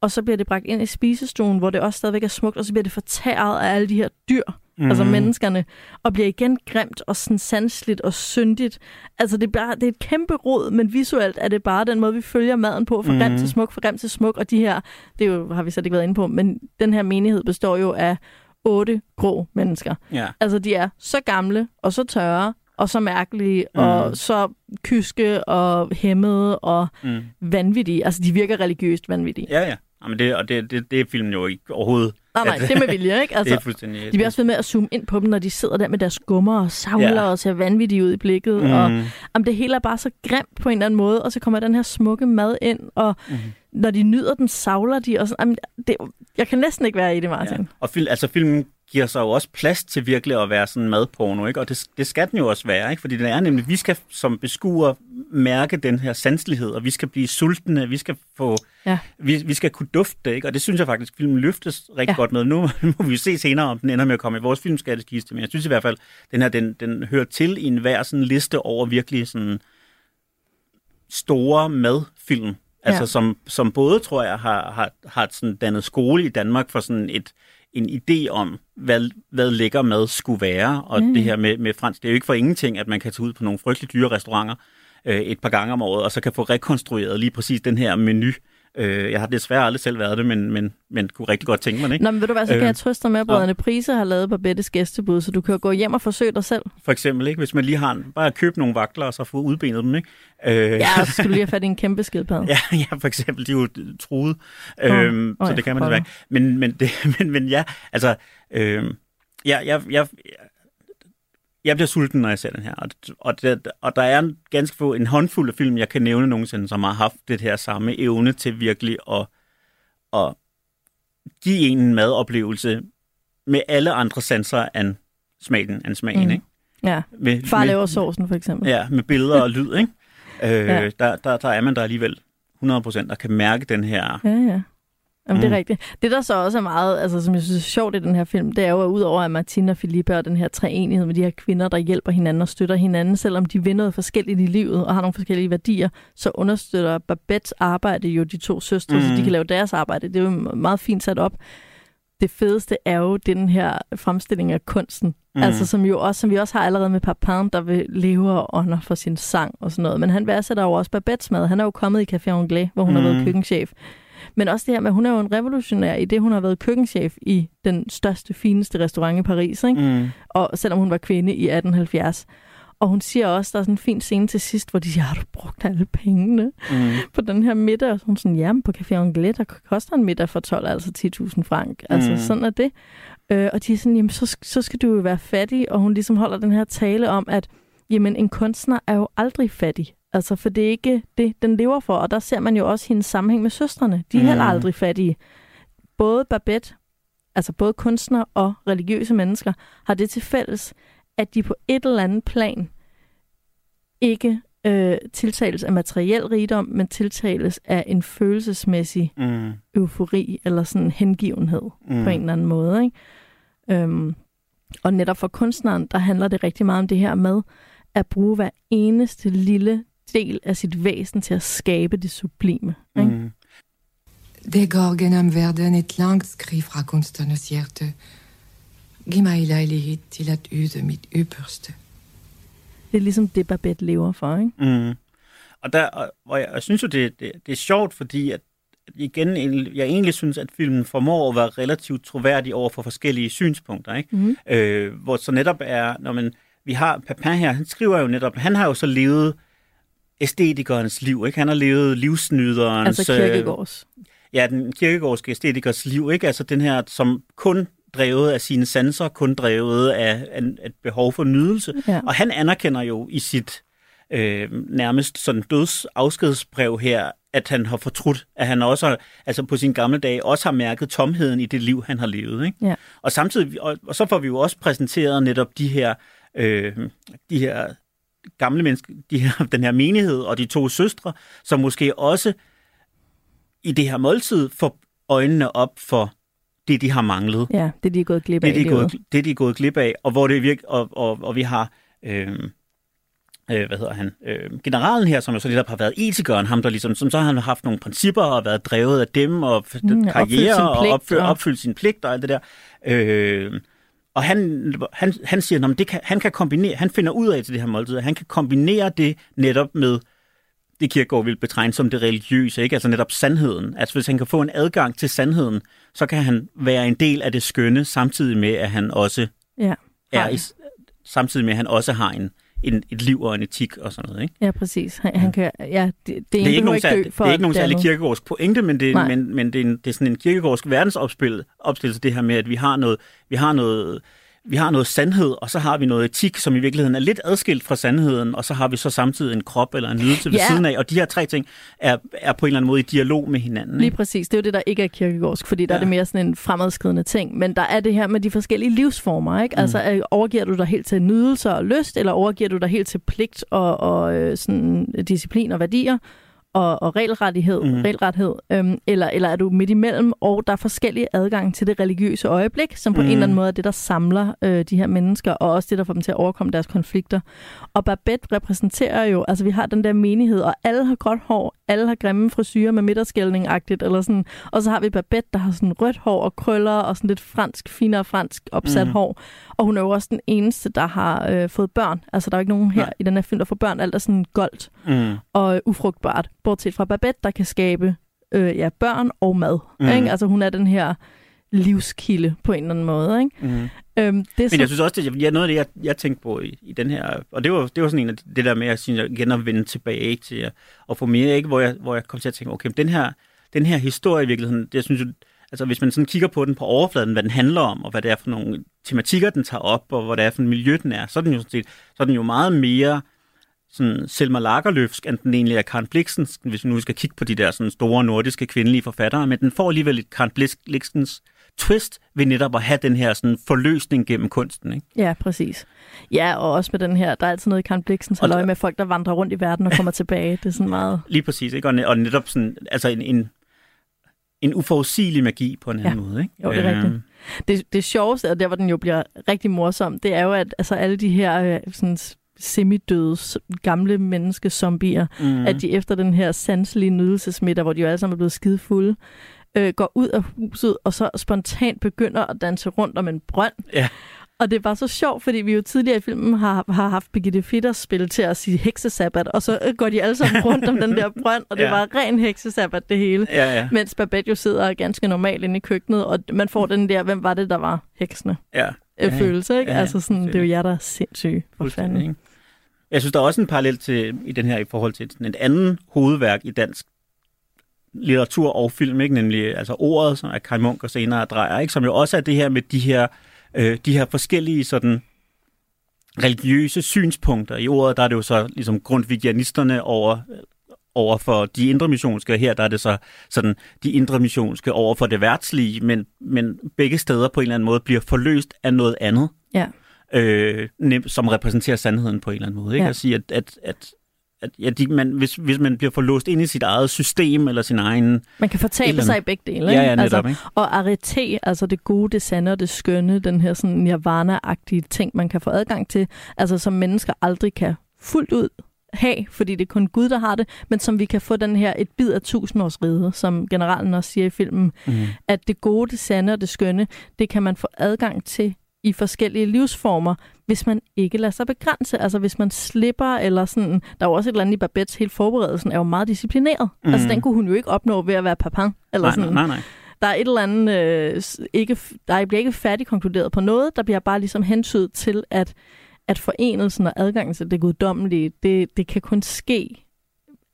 og så bliver det bragt ind i spisestuen, hvor det også stadigvæk er smukt, og så bliver det fortæret af alle de her dyr, mm. altså menneskerne, og bliver igen grimt og sådan sansligt og syndigt. Altså det er, bare, det er et kæmpe rod, men visuelt er det bare den måde, vi følger maden på, fra grim Mhm. til smuk, fra grim til smuk, og de her, det jo, har vi slet ikke været inde på, men den her menighed består jo af otte grå mennesker. Ja. Altså, de er så gamle, og så tørre, og så mærkelige, Mm. og så kyske, og hæmmede, og Mm. vanvittige. Altså, de virker religiøst vanvittige. Ja, ja. Jamen det, og det, det, det er filmen jo ikke overhovedet Nej, nej, det er med vilje, ikke? det er Altså, fuldstændig... de bliver også ved med at zoome ind på dem, når de sidder der med deres skummer og savler Ja. og ser vanvittige ud i blikket. Mm. Og om det hele er bare så grimt på en eller anden måde, og så kommer den her smukke mad ind, og mm. når de nyder den, savler de. Og sådan, jamen, det, jeg kan næsten ikke være i det, Martin. Ja. Og fil, altså, filmen giver sig jo også plads til virkelig at være sådan madporno, ikke? Og det, det skal den jo også være, ikke? Fordi det er nemlig, vi skal som beskuer mærke den her sanselighed, og vi skal blive sultne, vi skal få, Ja. vi, vi skal kunne dufte det, ikke? Og det synes jeg faktisk, filmen løftes rigtig ja. Godt med. Nu må vi se senere, om den ender med at komme i vores filmskatteskiste, men jeg synes i hvert fald, den her, den, den hører til i en hver sådan liste over virkelig sådan store madfilm. Altså Ja. som, som både, tror jeg, har, har, har sådan dannet skole i Danmark for sådan et, en idé om, hvad, hvad lækker mad skulle være. Og Mm. det her med, med fransk, det er jo ikke for ingenting, at man kan tage ud på nogle frygtelig dyre restauranter øh, et par gange om året, og så kan få rekonstrueret lige præcis den her menu. Øh, jeg har desværre aldrig selv været det, men, men, men kunne rigtig godt tænke mig det. Ikke? Nå, men ved du hvad, så kan Øh, jeg trøste dig med, at brødrene Prise har lavet Barbettes gæstebud, så du kan gå hjem og forsøge dig selv. For eksempel, ikke? hvis man lige har en, bare købe nogle vakler, og så få udbenet dem. Ikke? Øh, Ja, så skal du lige have fat i en kæmpe skildpadde. Ja, ja, for eksempel, de er jo truet, øhm, åh, så ja, det kan man desværre ikke. Men, men, det, men, men ja, altså, øhm, ja, jeg, jeg, jeg bliver sulten, når jeg ser den her. Og, og, det, og der er ganske få, en håndfuld af film, jeg kan nævne nogensinde, som har haft det her samme evne til virkelig at, at give en en madoplevelse med alle andre sanser end smagen, end smagen Mm. ikke? Ja, Med, far laver sovsen for eksempel. Ja, med billeder og lyd, ikke? Øh, Ja. der, der, der er man der alligevel 100% og kan mærke den her... Ja, ja. Jamen, det Mm. er rigtigt. Det, der så også er meget, altså, som jeg synes er sjovt i den her film, det er jo, at udover at Martina og Felipe og den her treenighed med de her kvinder, der hjælper hinanden og støtter hinanden, selvom de vil noget forskelligt i livet og har nogle forskellige værdier, så understøtter Babettes arbejde jo de to søstre, mm. så Mm. de kan lave deres arbejde. Det er jo meget fint sat op. Det fedeste er jo den her fremstilling af kunsten, mm. altså som, jo også, som vi også har allerede med Papin, der vil leve og ånder for sin sang og sådan noget. Men han værdsætter jo også Babettes mad. Han er jo kommet i Café Anglais, hvor hun mm. har været Mm. køkkenchef. Men også det her med, at hun er jo en revolutionær i det, hun har været køkkenchef i den største, fineste restaurant i Paris, ikke? Mm. Og selvom hun var kvinde i 1870. Og hun siger også, der er sådan en fin scene til sidst, hvor de siger, har du brugt alle pengene Mm. på den her middag? Og så hun sådan, jamen på Café Anglais, der koster en middag for 12, altså 10.000 frank. Altså Mm. sådan er det. Øh, og de er sådan, jamen så, så skal du jo være fattig. Og hun ligesom holder den her tale om, at jamen en kunstner er jo aldrig fattig. Altså, for det er ikke det, den lever for. Og der ser man jo også hendes sammenhæng med søstrene. De er Mm. heller aldrig fattige. Både Babette, altså både kunstnere og religiøse mennesker, har det til fælles, at de på et eller andet plan ikke øh, tiltales af materiel rigdom, men tiltales af en følelsesmæssig Mm. eufori eller sådan hengivenhed Mm. mm. på en eller anden måde. Ikke? Øhm, og netop for kunstneren, der handler det rigtig meget om det her med at bruge hver eneste lille del af sit væsen til at skabe det sublime. Ikke? Mm. Det går gennem verden et langt skriv fra kunstnernes hjerte. Giv mig lejlighed til at yde mit ypperste. Det er ligesom det, Babette lever for. Ikke? Mm. Og, der, og, og jeg, jeg synes jo, det, det, det er sjovt, fordi at, at igen, jeg egentlig synes, at filmen formår at være relativt troværdig over for forskellige synspunkter. Ikke? Mm. øh, hvor så netop er, når man, vi har Papin her, han skriver jo netop, han har jo så levet æstetikernes liv, ikke? Han har levet livsnyderens... Altså kirkegårds. Øh, ja, den kirkegårdske æstetikers liv, ikke? Altså den her, som kun drevet af sine sanser, kun drevet af, af et behov for nydelse. Ja. Og han anerkender jo i sit øh, nærmest sådan dødsafskedsbrev her, at han har fortrudt, at han også, altså på sin gamle dage, også har mærket tomheden i det liv, han har levet. Ikke? Ja. Og samtidig, og, og så får vi jo også præsenteret netop de her, øh, de her gamle mennesker, de her, den her menighed og de to søstre, som måske også i det her måltid får øjnene op for det, de har manglet Ja, det de er gået glip af det, de er gået, det, de er gået glip af, og hvor det virker, og, og, og vi har øh, øh, hvad hedder han, øh, generalen her, som jo så lidt har været etikeren, ham der ligesom, som så har han haft nogle principper og været drevet af dem, og Mm, opfyldt karriere, sin og opfyldt, og- opfyldt sin pligt og alt det der. Øh, og han, han, han siger, at det kan, han kan kombinere, han finder ud af til det her måltid, at han kan kombinere det netop med det Kierkegaard vil betegne som det religiøse, ikke? altså netop sandheden. Altså hvis han kan få en adgang til sandheden, så kan han være en del af det skønne, samtidig med, at han også Ja, er i, samtidig med, at han også har en, en, et liv og en etik og sådan noget. Ikke? Ja, præcis. Han, han kan, ja, det, det, Det er ikke nogen, ikke det er ikke nogen særlig kirkegårdsk pointe, men det, Nej. men, men det, er en, det er sådan en kirkegårdsk verdensopspil, opstillelse, det her med, at vi har noget, vi har noget, vi har noget sandhed, og så har vi noget etik, som i virkeligheden er lidt adskilt fra sandheden, og så har vi så samtidig en krop eller en nydelse ved Ja. siden af, og de her tre ting er, er på en eller anden måde i dialog med hinanden. Lige Ikke? præcis. Det er jo det, der ikke er kirkegårdsk, fordi der Ja. er det mere sådan en fremadskridende ting. Men der er det her med de forskellige livsformer, ikke? Altså, øh, overgiver du dig helt til nydelse og lyst, eller overgiver du dig helt til pligt og, og øh, sådan, disciplin og værdier? Og, og regelrettighed, mm. regelrethed, øhm, eller, eller er du midt imellem, og der er forskellige adgang til det religiøse øjeblik, som på mm. en eller anden Mhm. måde er det, der samler øh, de her mennesker, og også det, der får dem til at overkomme deres konflikter. Og Babette repræsenterer jo, altså vi har den der menighed, og alle har gråt hår, alle har grimme frisyrer med midterskældning-agtigt, eller sådan, og så har vi Babette, der har sådan rødt hår og krøller, og sådan lidt fransk, finere fransk opsat mm. hår, og hun er jo også den eneste, der har øh, fået børn. Altså der er jo ikke nogen her Nej. i den her film, der får børn, alt er sådan goldt Mm. og øh, ufrugtbart, bortset fra Babette, der kan skabe øh, ja, børn og mad. Mm. Ikke? Altså hun er den her livskilde på en eller anden måde. Ikke? Mm. Øhm, det er Men så, jeg synes også, det er noget af det, jeg, jeg tænkte på i, i den her, og det var, det var sådan en af de- det der med at synes, jeg igen at vende tilbage til at, at få mere, ikke? Hvor, jeg, hvor jeg kom til at tænke, okay, den her, den her historie i virkeligheden, det, jeg synes jo, altså hvis man sådan kigger på den på overfladen, hvad den handler om, og hvad det er for nogle tematikker, den tager op, og hvad det er for en miljø, den er, så er den jo, sådan set, så er den jo meget mere sådan Selma Lagerlöfsk, end den egentlig er Karen Blixens, hvis vi nu skal kigge på de der sådan store nordiske kvindelige forfattere, men den får alligevel et Karen Blixens twist ved netop at have den her sådan forløsning gennem kunsten, ikke? ja, præcis. Ja, og også med den her, der er altid noget i Karen Blixens Og halløj med folk, der vandrer rundt i verden og kommer tilbage. Det er sådan meget... Lige præcis, ikke? Og, ne- og netop sådan, altså en, en, en uforudsigelig magi på en anden Ja. måde, ikke? Jo, det er Øhm, rigtigt. Det, det sjoveste, og der hvor den jo bliver rigtig morsom, det er jo, at altså, alle de her øh, sådan, semidøde gamle menneske-zombier, Mm. mm. at de efter den her sanselige nydelsesmiddag, hvor de jo alle sammen er blevet skide fulde, øh, går ud af huset og så spontant begynder at danse rundt om en brønd. Ja. Og det er bare så sjovt, fordi vi jo tidligere i filmen har, har haft Birgitte Fitters spil til at sige heksesabbat, og så øh, går de alle sammen rundt om den der brønd, og det Ja. var ren heksesabbat det hele. Ja, ja, Mens Babette jo sidder ganske normalt inde i køkkenet, og man får den der, hvem var det, der var heksene? ja. Øh, Ja, følelse, ikke? ja, ja, altså sådan, det er jo jer, der er sindssyge. For fanden. Jeg synes, der er også en parallel til, i den her i forhold til sådan et andet hovedværk i dansk litteratur og film, ikke? nemlig altså ordet, som er Kai Munk og senere Drejer, ikke? som jo også er det her med de her, øh, de her forskellige sådan religiøse synspunkter. I ordet, der er det jo så ligesom grundvigianisterne over, over for de indre missionske, og her der er det så sådan de indre missionske over for det værtslige, men, men begge steder på en eller anden måde bliver forløst af noget andet Ja. øh, nem- som repræsenterer sandheden på en eller anden måde. Ikke? Ja. At sige, at, at, at, at ja, de, man, hvis, hvis man bliver forlåst ind i sit eget system, eller sin egen... Man kan fortabe Eller- sig i begge dele. Ja, ja, netop, altså, ikke? og arete, altså det gode, det sande og det skønne, den her sådan nirvana-agtige ting, man kan få adgang til, altså som mennesker aldrig kan fuldt ud have, fordi det er kun Gud, der har det, men som vi kan få den her et bid af tusindårsride, som generalen også siger i filmen, Mm. at det gode, det sande og det skønne, det kan man få adgang til i forskellige livsformer, hvis man ikke lader sig begrænse. Altså hvis man slipper, eller sådan... Der er jo også et eller andet i Babettes hele forberedelsen, er jo meget disciplineret. Mm. Altså den kunne hun jo ikke opnå ved at være papin. Eller Nej, sådan. nej, nej, nej. Der er et eller andet... Øh, ikke, der bliver ikke færdigkonkluderet på noget. Der bliver bare ligesom hentydet til, at, at forenelsen og adgangen til det guddommelige, det, det kan kun ske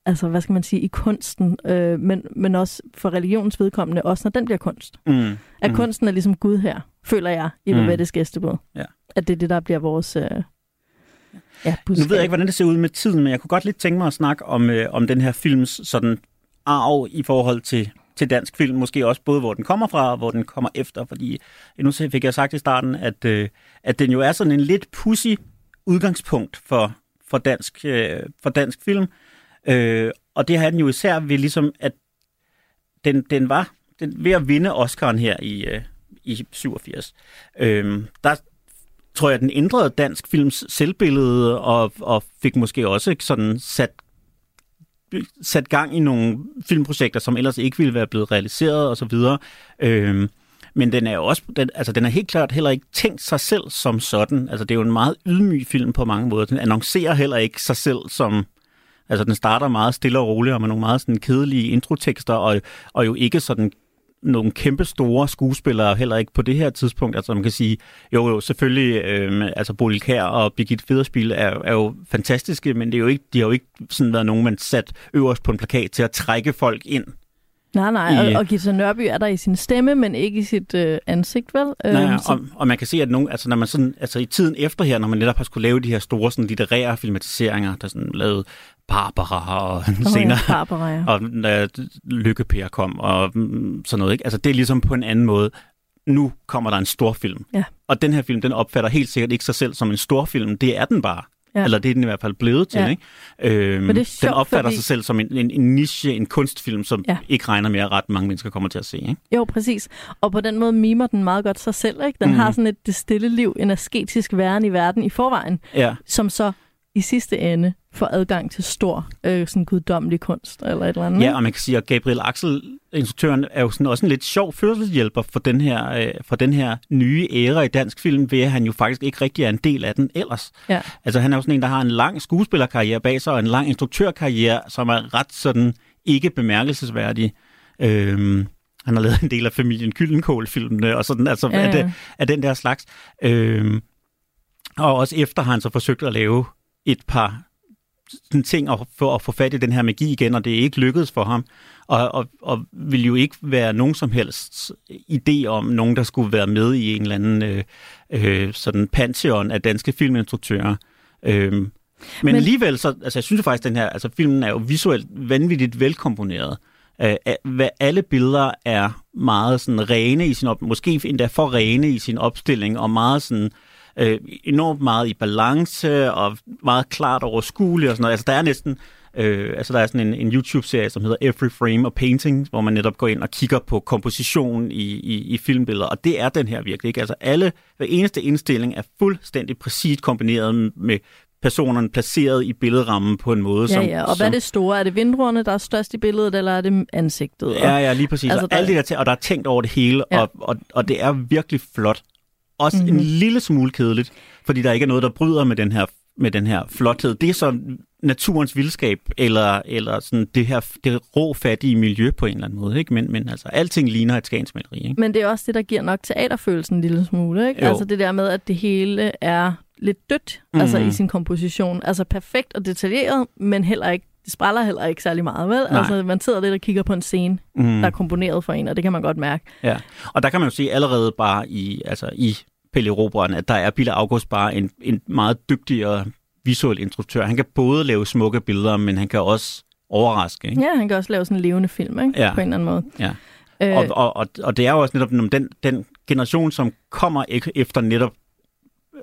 altså, hvad skal man sige, i kunsten, øh, men, men også for religionens vedkommende, også når den bliver kunst. Mm. At Mm. kunsten er ligesom Gud her, føler jeg, i Mm. Babettes gæstebud. Ja. At det er det, der bliver vores øh, ja, Nu ved jeg ikke, hvordan det ser ud med tiden, men jeg kunne godt lidt tænke mig at snakke om, øh, om den her films sådan arv i forhold til, til dansk film. Måske også både, hvor den kommer fra, og hvor den kommer efter. Fordi nu fik jeg sagt i starten, at, øh, at den jo er sådan en lidt pussy udgangspunkt for, for, dansk, øh, for dansk film. Øh, og det har den jo især ved ligesom, at den, den var den, ved at vinde Oscar'en her i, øh, i 87. Øh, der tror jeg, den ændrede dansk films selvbillede og, og fik måske også sådan sat sat gang i nogle filmprojekter, som ellers ikke ville være blevet realiseret og så videre. Øhm, men den er jo også, den, altså den er helt klart heller ikke tænkt sig selv som sådan. Altså det er jo en meget ydmyg film på mange måder. Den annoncerer heller ikke sig selv som, altså den starter meget stille og roligt og med nogle meget sådan kedelige introtekster og, og jo ikke sådan nogle kæmpe store skuespillere, heller ikke på det her tidspunkt. Altså man kan sige, jo jo, selvfølgelig, øh, altså Bodil Kær og Birgit Federspil er, er jo fantastiske, men det er jo ikke, de har jo ikke sådan været nogen, man sat øverst på en plakat til at trække folk ind. Nej, nej, I- og, og Gita Nørby er der i sin stemme, men ikke i sit øh, ansigt, vel? Nej, Øhm, og, og man kan se, at nogen, altså, når man sådan, altså i tiden efter her, når man netop har skulle lave de her store sådan, litterære filmatiseringer, der sådan lavede Barbara og Nå, senere, Ja, Barbara, ja. og da Lykke-Per kom og mm, sådan noget. Ikke? Altså det er ligesom på en anden måde. Nu kommer der en storfilm. Ja. Og den her film, den opfatter helt sikkert ikke sig selv som en storfilm. Det er den bare. Ja. Eller det er den i hvert fald blevet til. Ja. Ikke? Øhm, Men det er den sjovt, opfatter fordi- sig selv som en, en, en niche, en kunstfilm, som Ja. ikke regner med, at ret mange mennesker kommer til at se. Ikke? Jo, præcis. Og på den måde mimer den meget godt sig selv, ikke? Den Mhm. har sådan et det stille liv, en asketisk væren i verden i forvejen, Ja. som så i sidste ende får adgang til stor, øh, sådan guddommelig kunst, eller et eller andet. Ja, og man kan sige, at Gabriel Axel, instruktøren, er jo sådan også en lidt sjov fødselshjælper for den her, øh, for den her nye æra i dansk film, ved at han jo faktisk ikke rigtig er en del af den ellers. Ja. Altså han er jo sådan en, der har en lang skuespillerkarriere bag sig, og en lang instruktørkarriere, som er ret sådan ikke bemærkelsesværdig. Øhm, han har lavet en del af familien Gyllenkål-filmene, og sådan, altså Ja. Af, det, af den der slags. Øhm, og også efter har han så forsøgt at lave et par sådan ting og for at få fat i den her magi igen, og det er ikke lykkedes for ham. Og, og, og vil jo ikke være nogen som helst idé om nogen, der skulle være med i en eller anden øh, øh, sådan pantheon af danske filminstruktører. Øhm, men, Men- alligevel, så, altså jeg synes jo faktisk, den her, altså filmen er jo visuelt vanvittigt velkomponeret. Øh, at- hvad alle billeder er meget sådan rene i sin op, måske endda for rene i sin opstilling, og meget sådan øh, enormt meget i balance, og meget klart overskueligt og sådan noget. Altså der er næsten, øh, altså der er sådan en, en YouTube-serie, som hedder Every Frame of Painting, hvor man netop går ind og kigger på komposition i, i, i filmbilleder, og det er den her virkelig, ikke? Altså alle, hver eneste indstilling er fuldstændig præcist kombineret med personerne placeret i billedrammen på en måde, Ja, som... ja. Og hvad er det store? Er det vindruerne, der er størst i billedet, eller er det ansigtet? Og- Ja, ja, lige præcis. Altså, og, der- alt det der, og der er tænkt over det hele, Ja. ja. og, og, og det er virkelig flot. Også Mhm. mm-hmm. en lille smule kedeligt, fordi der ikke er noget, der bryder med den her, med den her flothed. Det er så naturens vildskab, eller, eller sådan det her det rå, fattige miljø på en eller anden måde. Ikke? Men, men altså, alting ligner et skagensmaleri. Ikke? Men det er også det, der giver nok teaterfølelsen en lille smule, ikke? Jo. Altså det der med, at det hele er lidt dødt, mm. altså Mhm. i sin komposition. Altså perfekt og detaljeret, men heller ikke, det spræller heller ikke særlig meget, vel? Nej. Altså man sidder lidt og kigger på en scene, Mm. der er komponeret for en, og det kan man godt mærke. Ja, og der kan man jo se allerede bare i, altså i Pelle Robren, at der er Bille August bare en, en meget dygtigere visuel instruktør. Han kan både lave smukke billeder, men han kan også overraske. Ikke? Ja, han kan også lave sådan en levende film, ikke? Ja. På en eller anden måde. Ja. Øh, Og, og, og, og det er jo også netop den, den generation, som kommer efter netop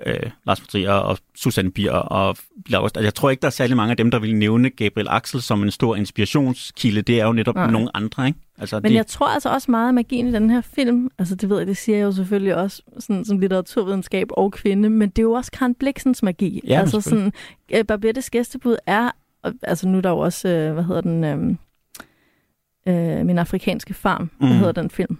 øh, Lars von Trier og Susanne Bier og August. Altså, jeg tror ikke, der er særlig mange af dem, der vil nævne Gabriel Axel som en stor inspirationskilde. Det er jo netop Nej. Nogle andre, ikke? Altså, Men de, jeg tror altså også meget af magien i den her film, altså det ved jeg, det siger jeg jo selvfølgelig også sådan, som litteraturvidenskab og kvinde, men det er jo også Karen Bliksens magi. Ja, altså sådan, uh, Barbettes gæstebud er, altså nu er der jo også, uh, hvad hedder den, um, uh, Min afrikanske farm, mm. hvad hedder den film?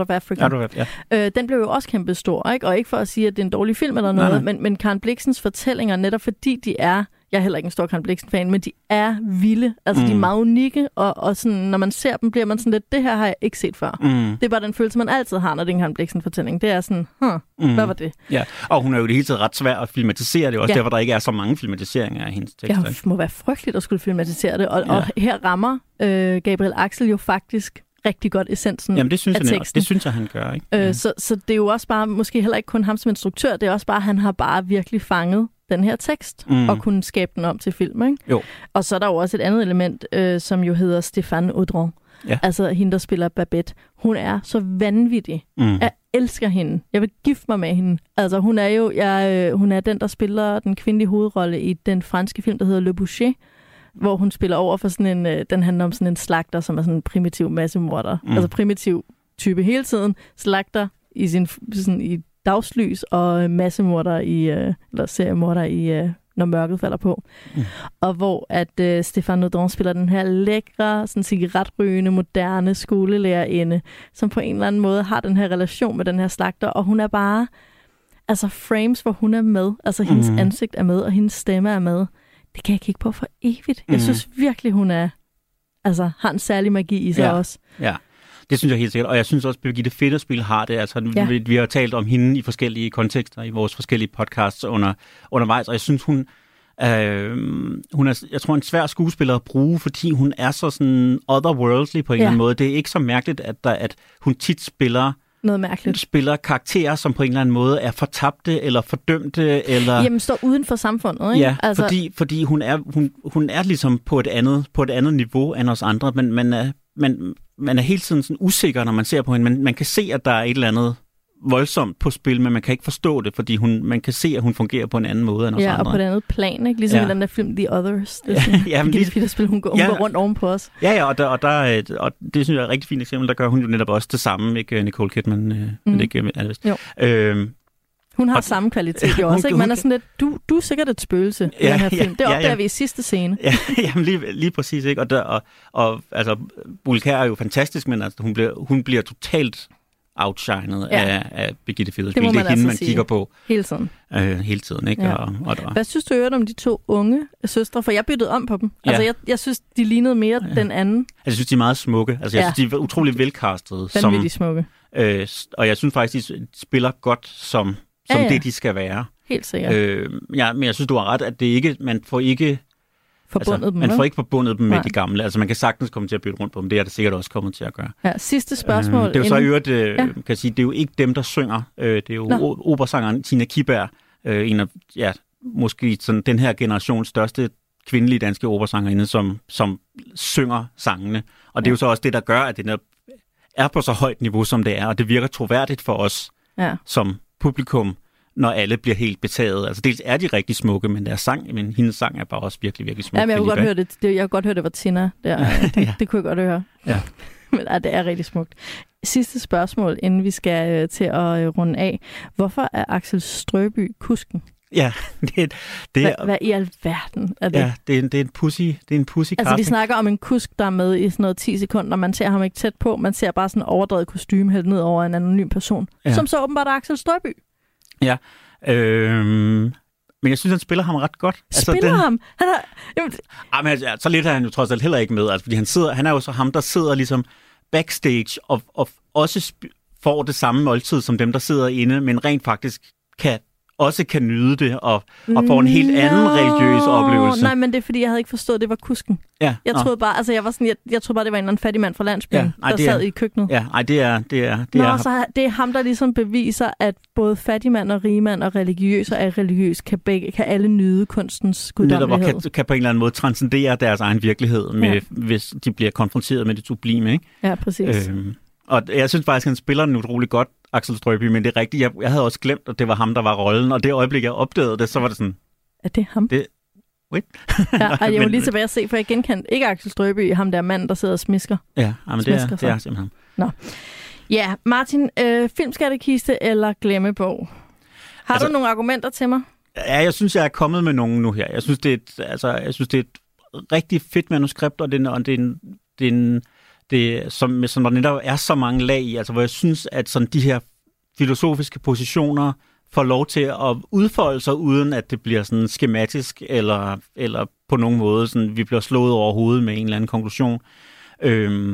Out of Africa. ja, du, vet, ja. Øh, den blev jo også kæmpe stor, ikke? Og ikke for at sige, at det er en dårlig film eller Nej, noget, nej. men, men Karen Bliksens fortællinger, netop fordi de er, jeg er heller ikke en stor Karen Bliksen-fan, men de er vilde. Altså, mm. de er Mm. meget unikke, og, og sådan, når man ser dem, bliver man sådan lidt, det her har jeg ikke set før. Mm, Det er bare den følelse, man altid har, når det er en Karen Bliksen-fortælling. Det er sådan, huh, mm. hvad var det? Ja, og hun er jo det hele taget ret svær at filmatisere. Det er også ja. derfor, der ikke er så mange filmatiseringer af hendes tekster. Ja, det må være frygteligt at skulle filmatisere det. Og, Ja. og her rammer øh, Gabriel Axel jo faktisk rigtig godt essensen Jamen, det synes, af jeg, teksten. det synes jeg, han gør. Ikke? Øh, Ja. så, så det er jo også bare, måske heller ikke kun ham som instruktør, det er også bare, at han har bare virkelig fanget den her tekst. Mm. og kunne skabe den om til film, ikke? Jo. Og så er der jo også et andet element, øh, som jo hedder Stéphane Audron. Ja. Altså hende, der spiller Babette. Hun er så vanvittig. Mm. Jeg elsker hende. Jeg vil gifte mig med hende. Altså hun er jo, jeg, øh, hun er den, der spiller den kvindelige hovedrolle i den franske film, der hedder Le Boucher, hvor hun spiller over for sådan en, øh, den handler om sådan en slagter, som er sådan en primitiv massemorder. Mm. Mm. Altså primitiv type hele tiden. Slagter i sin sådan i dagslys og øh, massemorder i, øh, eller seriemorder i, øh, når mørket falder på. Mm. Mm. Og hvor at øh, Stefan Nodron spiller den her lækre, sådan cigaretrygende, moderne skolelærerinde, som på en eller anden måde har den her relation med den her slagter, og hun er bare, altså frames, hvor hun er med, altså hendes Mhm. ansigt er med, og hendes stemme er med, det kan jeg kigge på for evigt. Jeg Mhm. synes virkelig, hun er, altså har en særlig magi i sig Ja. også. Ja. Det synes jeg helt sikkert, og jeg synes også, at Birgitte Fedderspil har det. Altså, Ja. ja. vi, vi har talt om hende i forskellige kontekster, i vores forskellige podcasts under, undervejs, og jeg synes, hun, øh, hun er, jeg tror, en svær skuespiller at bruge, fordi hun er så sådan otherworldly på en Ja. eller anden måde. Det er ikke så mærkeligt, at, der, at hun tit spiller Noget mærkeligt. spiller karakterer, som på en eller anden måde er fortabte eller fordømte, eller... Jamen, står uden for samfundet, ikke? Ja, altså... fordi, fordi hun, er, hun, hun er ligesom på et andet, på et andet niveau end os andre, men man er, man, man er hele tiden sådan usikker, når man ser på hende. Man, man kan se, at der er et eller andet voldsomt på spil, men man kan ikke forstå det, fordi hun, man kan se, at hun fungerer på en anden måde end os Ja, og andre. på et andet plan, ikke? Ligesom ja. Ja. i den der film The Others. Det er sådan, Ja, men hun, går, hun Ja. går rundt ovenpå os. Ja, ja, og, der, og, der, er et- og det synes jeg er et rigtig fint eksempel. Der gør hun jo netop også det samme, ikke Nicole Kidman? Øh, mm. ikke, vist? Jo. Øhm, Hun har Og- samme kvalitet jo Hun- også, ikke? Man hun- er sådan lidt, du, du er sikkert et spøgelse i Ja, den her ja, film. Det ja, opdager ja. vi i sidste scene. Ja, jamen lige, lige præcis, ikke? Og, der, og, og altså, Bulkær er jo fantastisk, men altså, hun, bliver, hun bliver totalt outshined Ja. af, af Birgitte Federspil. Det, det man er hende, altså man sige. kigger på Hele tiden. øh, hele tiden, ikke? Ja. Og, og der, Hvad synes du øvrigt om de to unge søstre? For jeg byttede om på dem. Ja. Altså, jeg, jeg synes, de lignede mere ja. den anden. altså, jeg synes, de er meget smukke. Altså, jeg Ja. synes, de er utrolig velkastede. Som, Vanvittigt smukke. øh, og jeg synes faktisk, de spiller godt som, som ja. ja. det, de skal være. Helt sikkert. Øh, ja, men jeg synes, du har ret, at det ikke, man får ikke Forbundet altså, dem, man får ikke forbundet dem med Nej. de gamle. Altså, man kan sagtens komme til at bytte rundt på dem. Det er det sikkert også kommet til at gøre. Ja, sidste spørgsmål. Øh, det er jo så i inden- øvrigt, øh, Ja. kan jeg sige, det er jo ikke dem, der synger. Øh, det er jo Nå. operasangeren Tina Kiberg, øh, en af, ja, måske sådan den her generations største kvindelige danske operasangerinde, som, som synger sangene. Og det er Ja. jo så også det, der gør, at det er- er på så højt niveau, som det er, og det virker troværdigt for os Ja. som publikum, når alle bliver helt betaget. Altså dels er de rigtig smukke, men deres sang, men hendes sang er bare også virkelig, virkelig smuk. Ja, men jeg kunne godt høre det. det. Jeg kunne godt høre, det var Tina. Der. Det, Ja. det kunne jeg godt høre. Ja. men ja, det er rigtig smukt. Sidste spørgsmål, inden vi skal øh, til at øh, runde af. Hvorfor er Axel Strøby kusken? Ja, det, er- det Hvad, er, hvad i alverden er det? ja, det er, en- det er en pussy, det er en pussy Altså, vi casting. snakker om en kusk, der er med i sådan noget 10 sekunder. Man ser ham ikke tæt på. Man ser bare sådan en overdrevet kostume hældt ned over en anonym person. Ja. Som så åbenbart er Axel Strøby. Øhm, men jeg synes, han spiller ham ret godt. Spiller den, ham. Han er, jamen, Ah, men, altså, så lidt er han jo trods alt heller ikke med, altså, fordi han, sidder, han er jo så ham, der sidder ligesom backstage og, og også sp- får det samme måltid som dem, der sidder inde, men rent faktisk kan også kan nyde det og, og får en helt anden Nå, religiøs oplevelse. Nej, men det er fordi, jeg havde ikke forstået, at det var kusken. ja, Jeg nå. troede bare, altså jeg var sådan, jeg, jeg troede bare, det var en eller anden fattig mand fra landsbyen, Ja, ej, der det er- sad i køkkenet. Ja, ej, det er... Det er, det Nå, er så er- det er ham, der ligesom beviser, at både fattigmand og rigmand og religiøs og religiøs kan, begge, kan alle nyde kunstens netop guddommelighed. kan, kan på en eller anden måde transcendere deres egen virkelighed, med, ja. hvis de bliver konfronteret med det sublime. Ikke? Ja, præcis. Øhm, og jeg synes faktisk, han spiller den utrolig godt, Axel Strøby, men det er rigtigt. Jeg, jeg havde også glemt, at det var ham, der var rollen, og det øjeblik, jeg opdagede det, så var det sådan, Er det ham? det- wait. ja, og jeg må Men- lige tilbage og se, for jeg genkendte ikke Axel Strøby, ham der mand, der sidder og smisker. ja, jamen, det, er, det er simpelthen Ja, Martin, øh, filmskattekiste eller glemmebog? Har altså, du nogle argumenter til mig? Ja, jeg synes, jeg er kommet med nogen nu her. Jeg synes, det er et, altså, jeg synes, det er et rigtig fedt manuskript, og det, er- og det er en, det er en, det, som, som der netop er så mange lag i, altså hvor jeg synes, at sådan de her filosofiske positioner får lov til at udfolde sig, uden at det bliver sådan skematisk, eller, eller på nogen måde, sådan, vi bliver slået over hovedet med en eller anden konklusion. Øhm,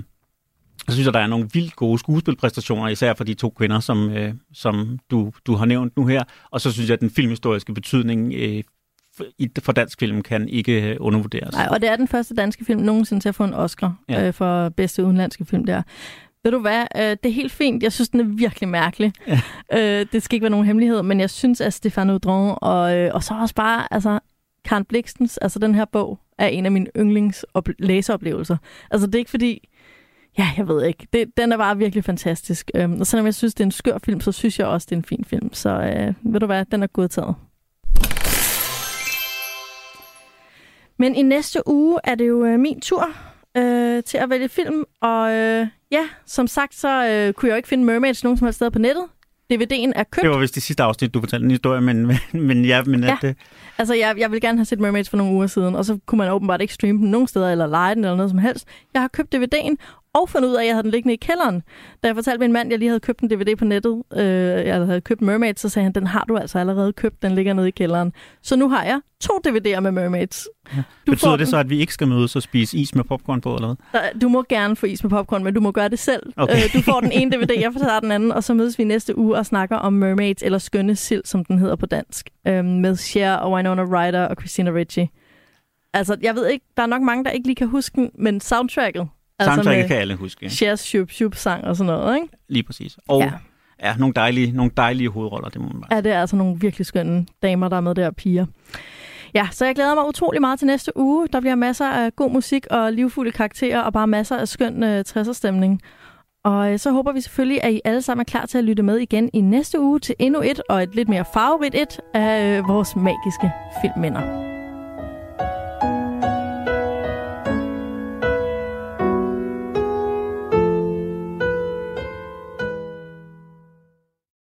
jeg synes, at der er nogle vildt gode skuespilpræstationer, især for de to kvinder, som, øh, som du, du har nævnt nu her. Og så synes jeg, at den filmhistoriske betydning øh, for- dansk film kan ikke øh, undervurderes. Nej, og det er den første danske film nogensinde til at få en Oscar ja. Øh, for bedste udenlandske film der. Ved du hvad, øh, det er helt fint. Jeg synes, den er virkelig mærkelig. Ja. Øh, det skal ikke være nogen hemmelighed, men jeg synes, at Stefan Audron og, øh, og så også bare, altså, Karen Blikstens, altså den her bog, er en af mine yndlings læseoplevelser. Altså det er ikke fordi, ja, jeg ved ikke, det, den er bare virkelig fantastisk. Øhm, og selvom jeg synes, det er en skør film, så synes jeg også, det er en fin film. Så øh, ved du hvad, den er godtaget. Men i næste uge er det jo øh, min tur øh, til at vælge film. Og øh, ja, som sagt, så øh, kunne jeg jo ikke finde Mermaids nogen som helst sted på nettet. DVD'en er købt. Det var vist det sidste afsnit, du fortalte en historie, men, men, men ja, men Ja. at det, Altså, jeg, jeg ville gerne have set Mermaids for nogle uger siden, og så kunne man åbenbart ikke streame den nogen steder, eller lege den, eller noget som helst. Jeg har købt DVD'en, og fundet ud af, at jeg havde den liggende i kælderen. Da jeg fortalte min mand, at jeg lige havde købt en DVD på nettet, øh, jeg havde købt Mermaids, så sagde han, den har du altså allerede købt, den ligger nede i kælderen. Så nu har jeg to DVD'er med Mermaids. Ja. Betyder det så, at vi ikke skal mødes og spise is med popcorn på, eller hvad? Du må gerne få is med popcorn, men du må gøre det selv. Okay. Øh, du får den ene DVD, jeg får den anden, og så mødes vi næste uge og snakker om Mermaids, eller Skønne Sild, som den hedder på dansk, øh, med Cher og Winona Ryder og Christina Ricci. Altså, jeg ved ikke, der er nok mange, der ikke lige kan huske den, men soundtracket, Altså Soundtracket kan alle huske. Shares Shup Shup sang og sådan noget, ikke? Lige præcis. Og ja. ja nogle, dejlige, nogle dejlige hovedroller, det må man bare Ja, det er altså nogle virkelig skønne damer, der er med der, piger. Ja, så jeg glæder mig utrolig meget til næste uge. Der bliver masser af god musik og livfulde karakterer og bare masser af skøn uh, 60'er stemning. Og øh, så håber vi selvfølgelig, at I alle sammen er klar til at lytte med igen i næste uge til endnu et og et lidt mere farverigt et af øh, vores magiske filmminder.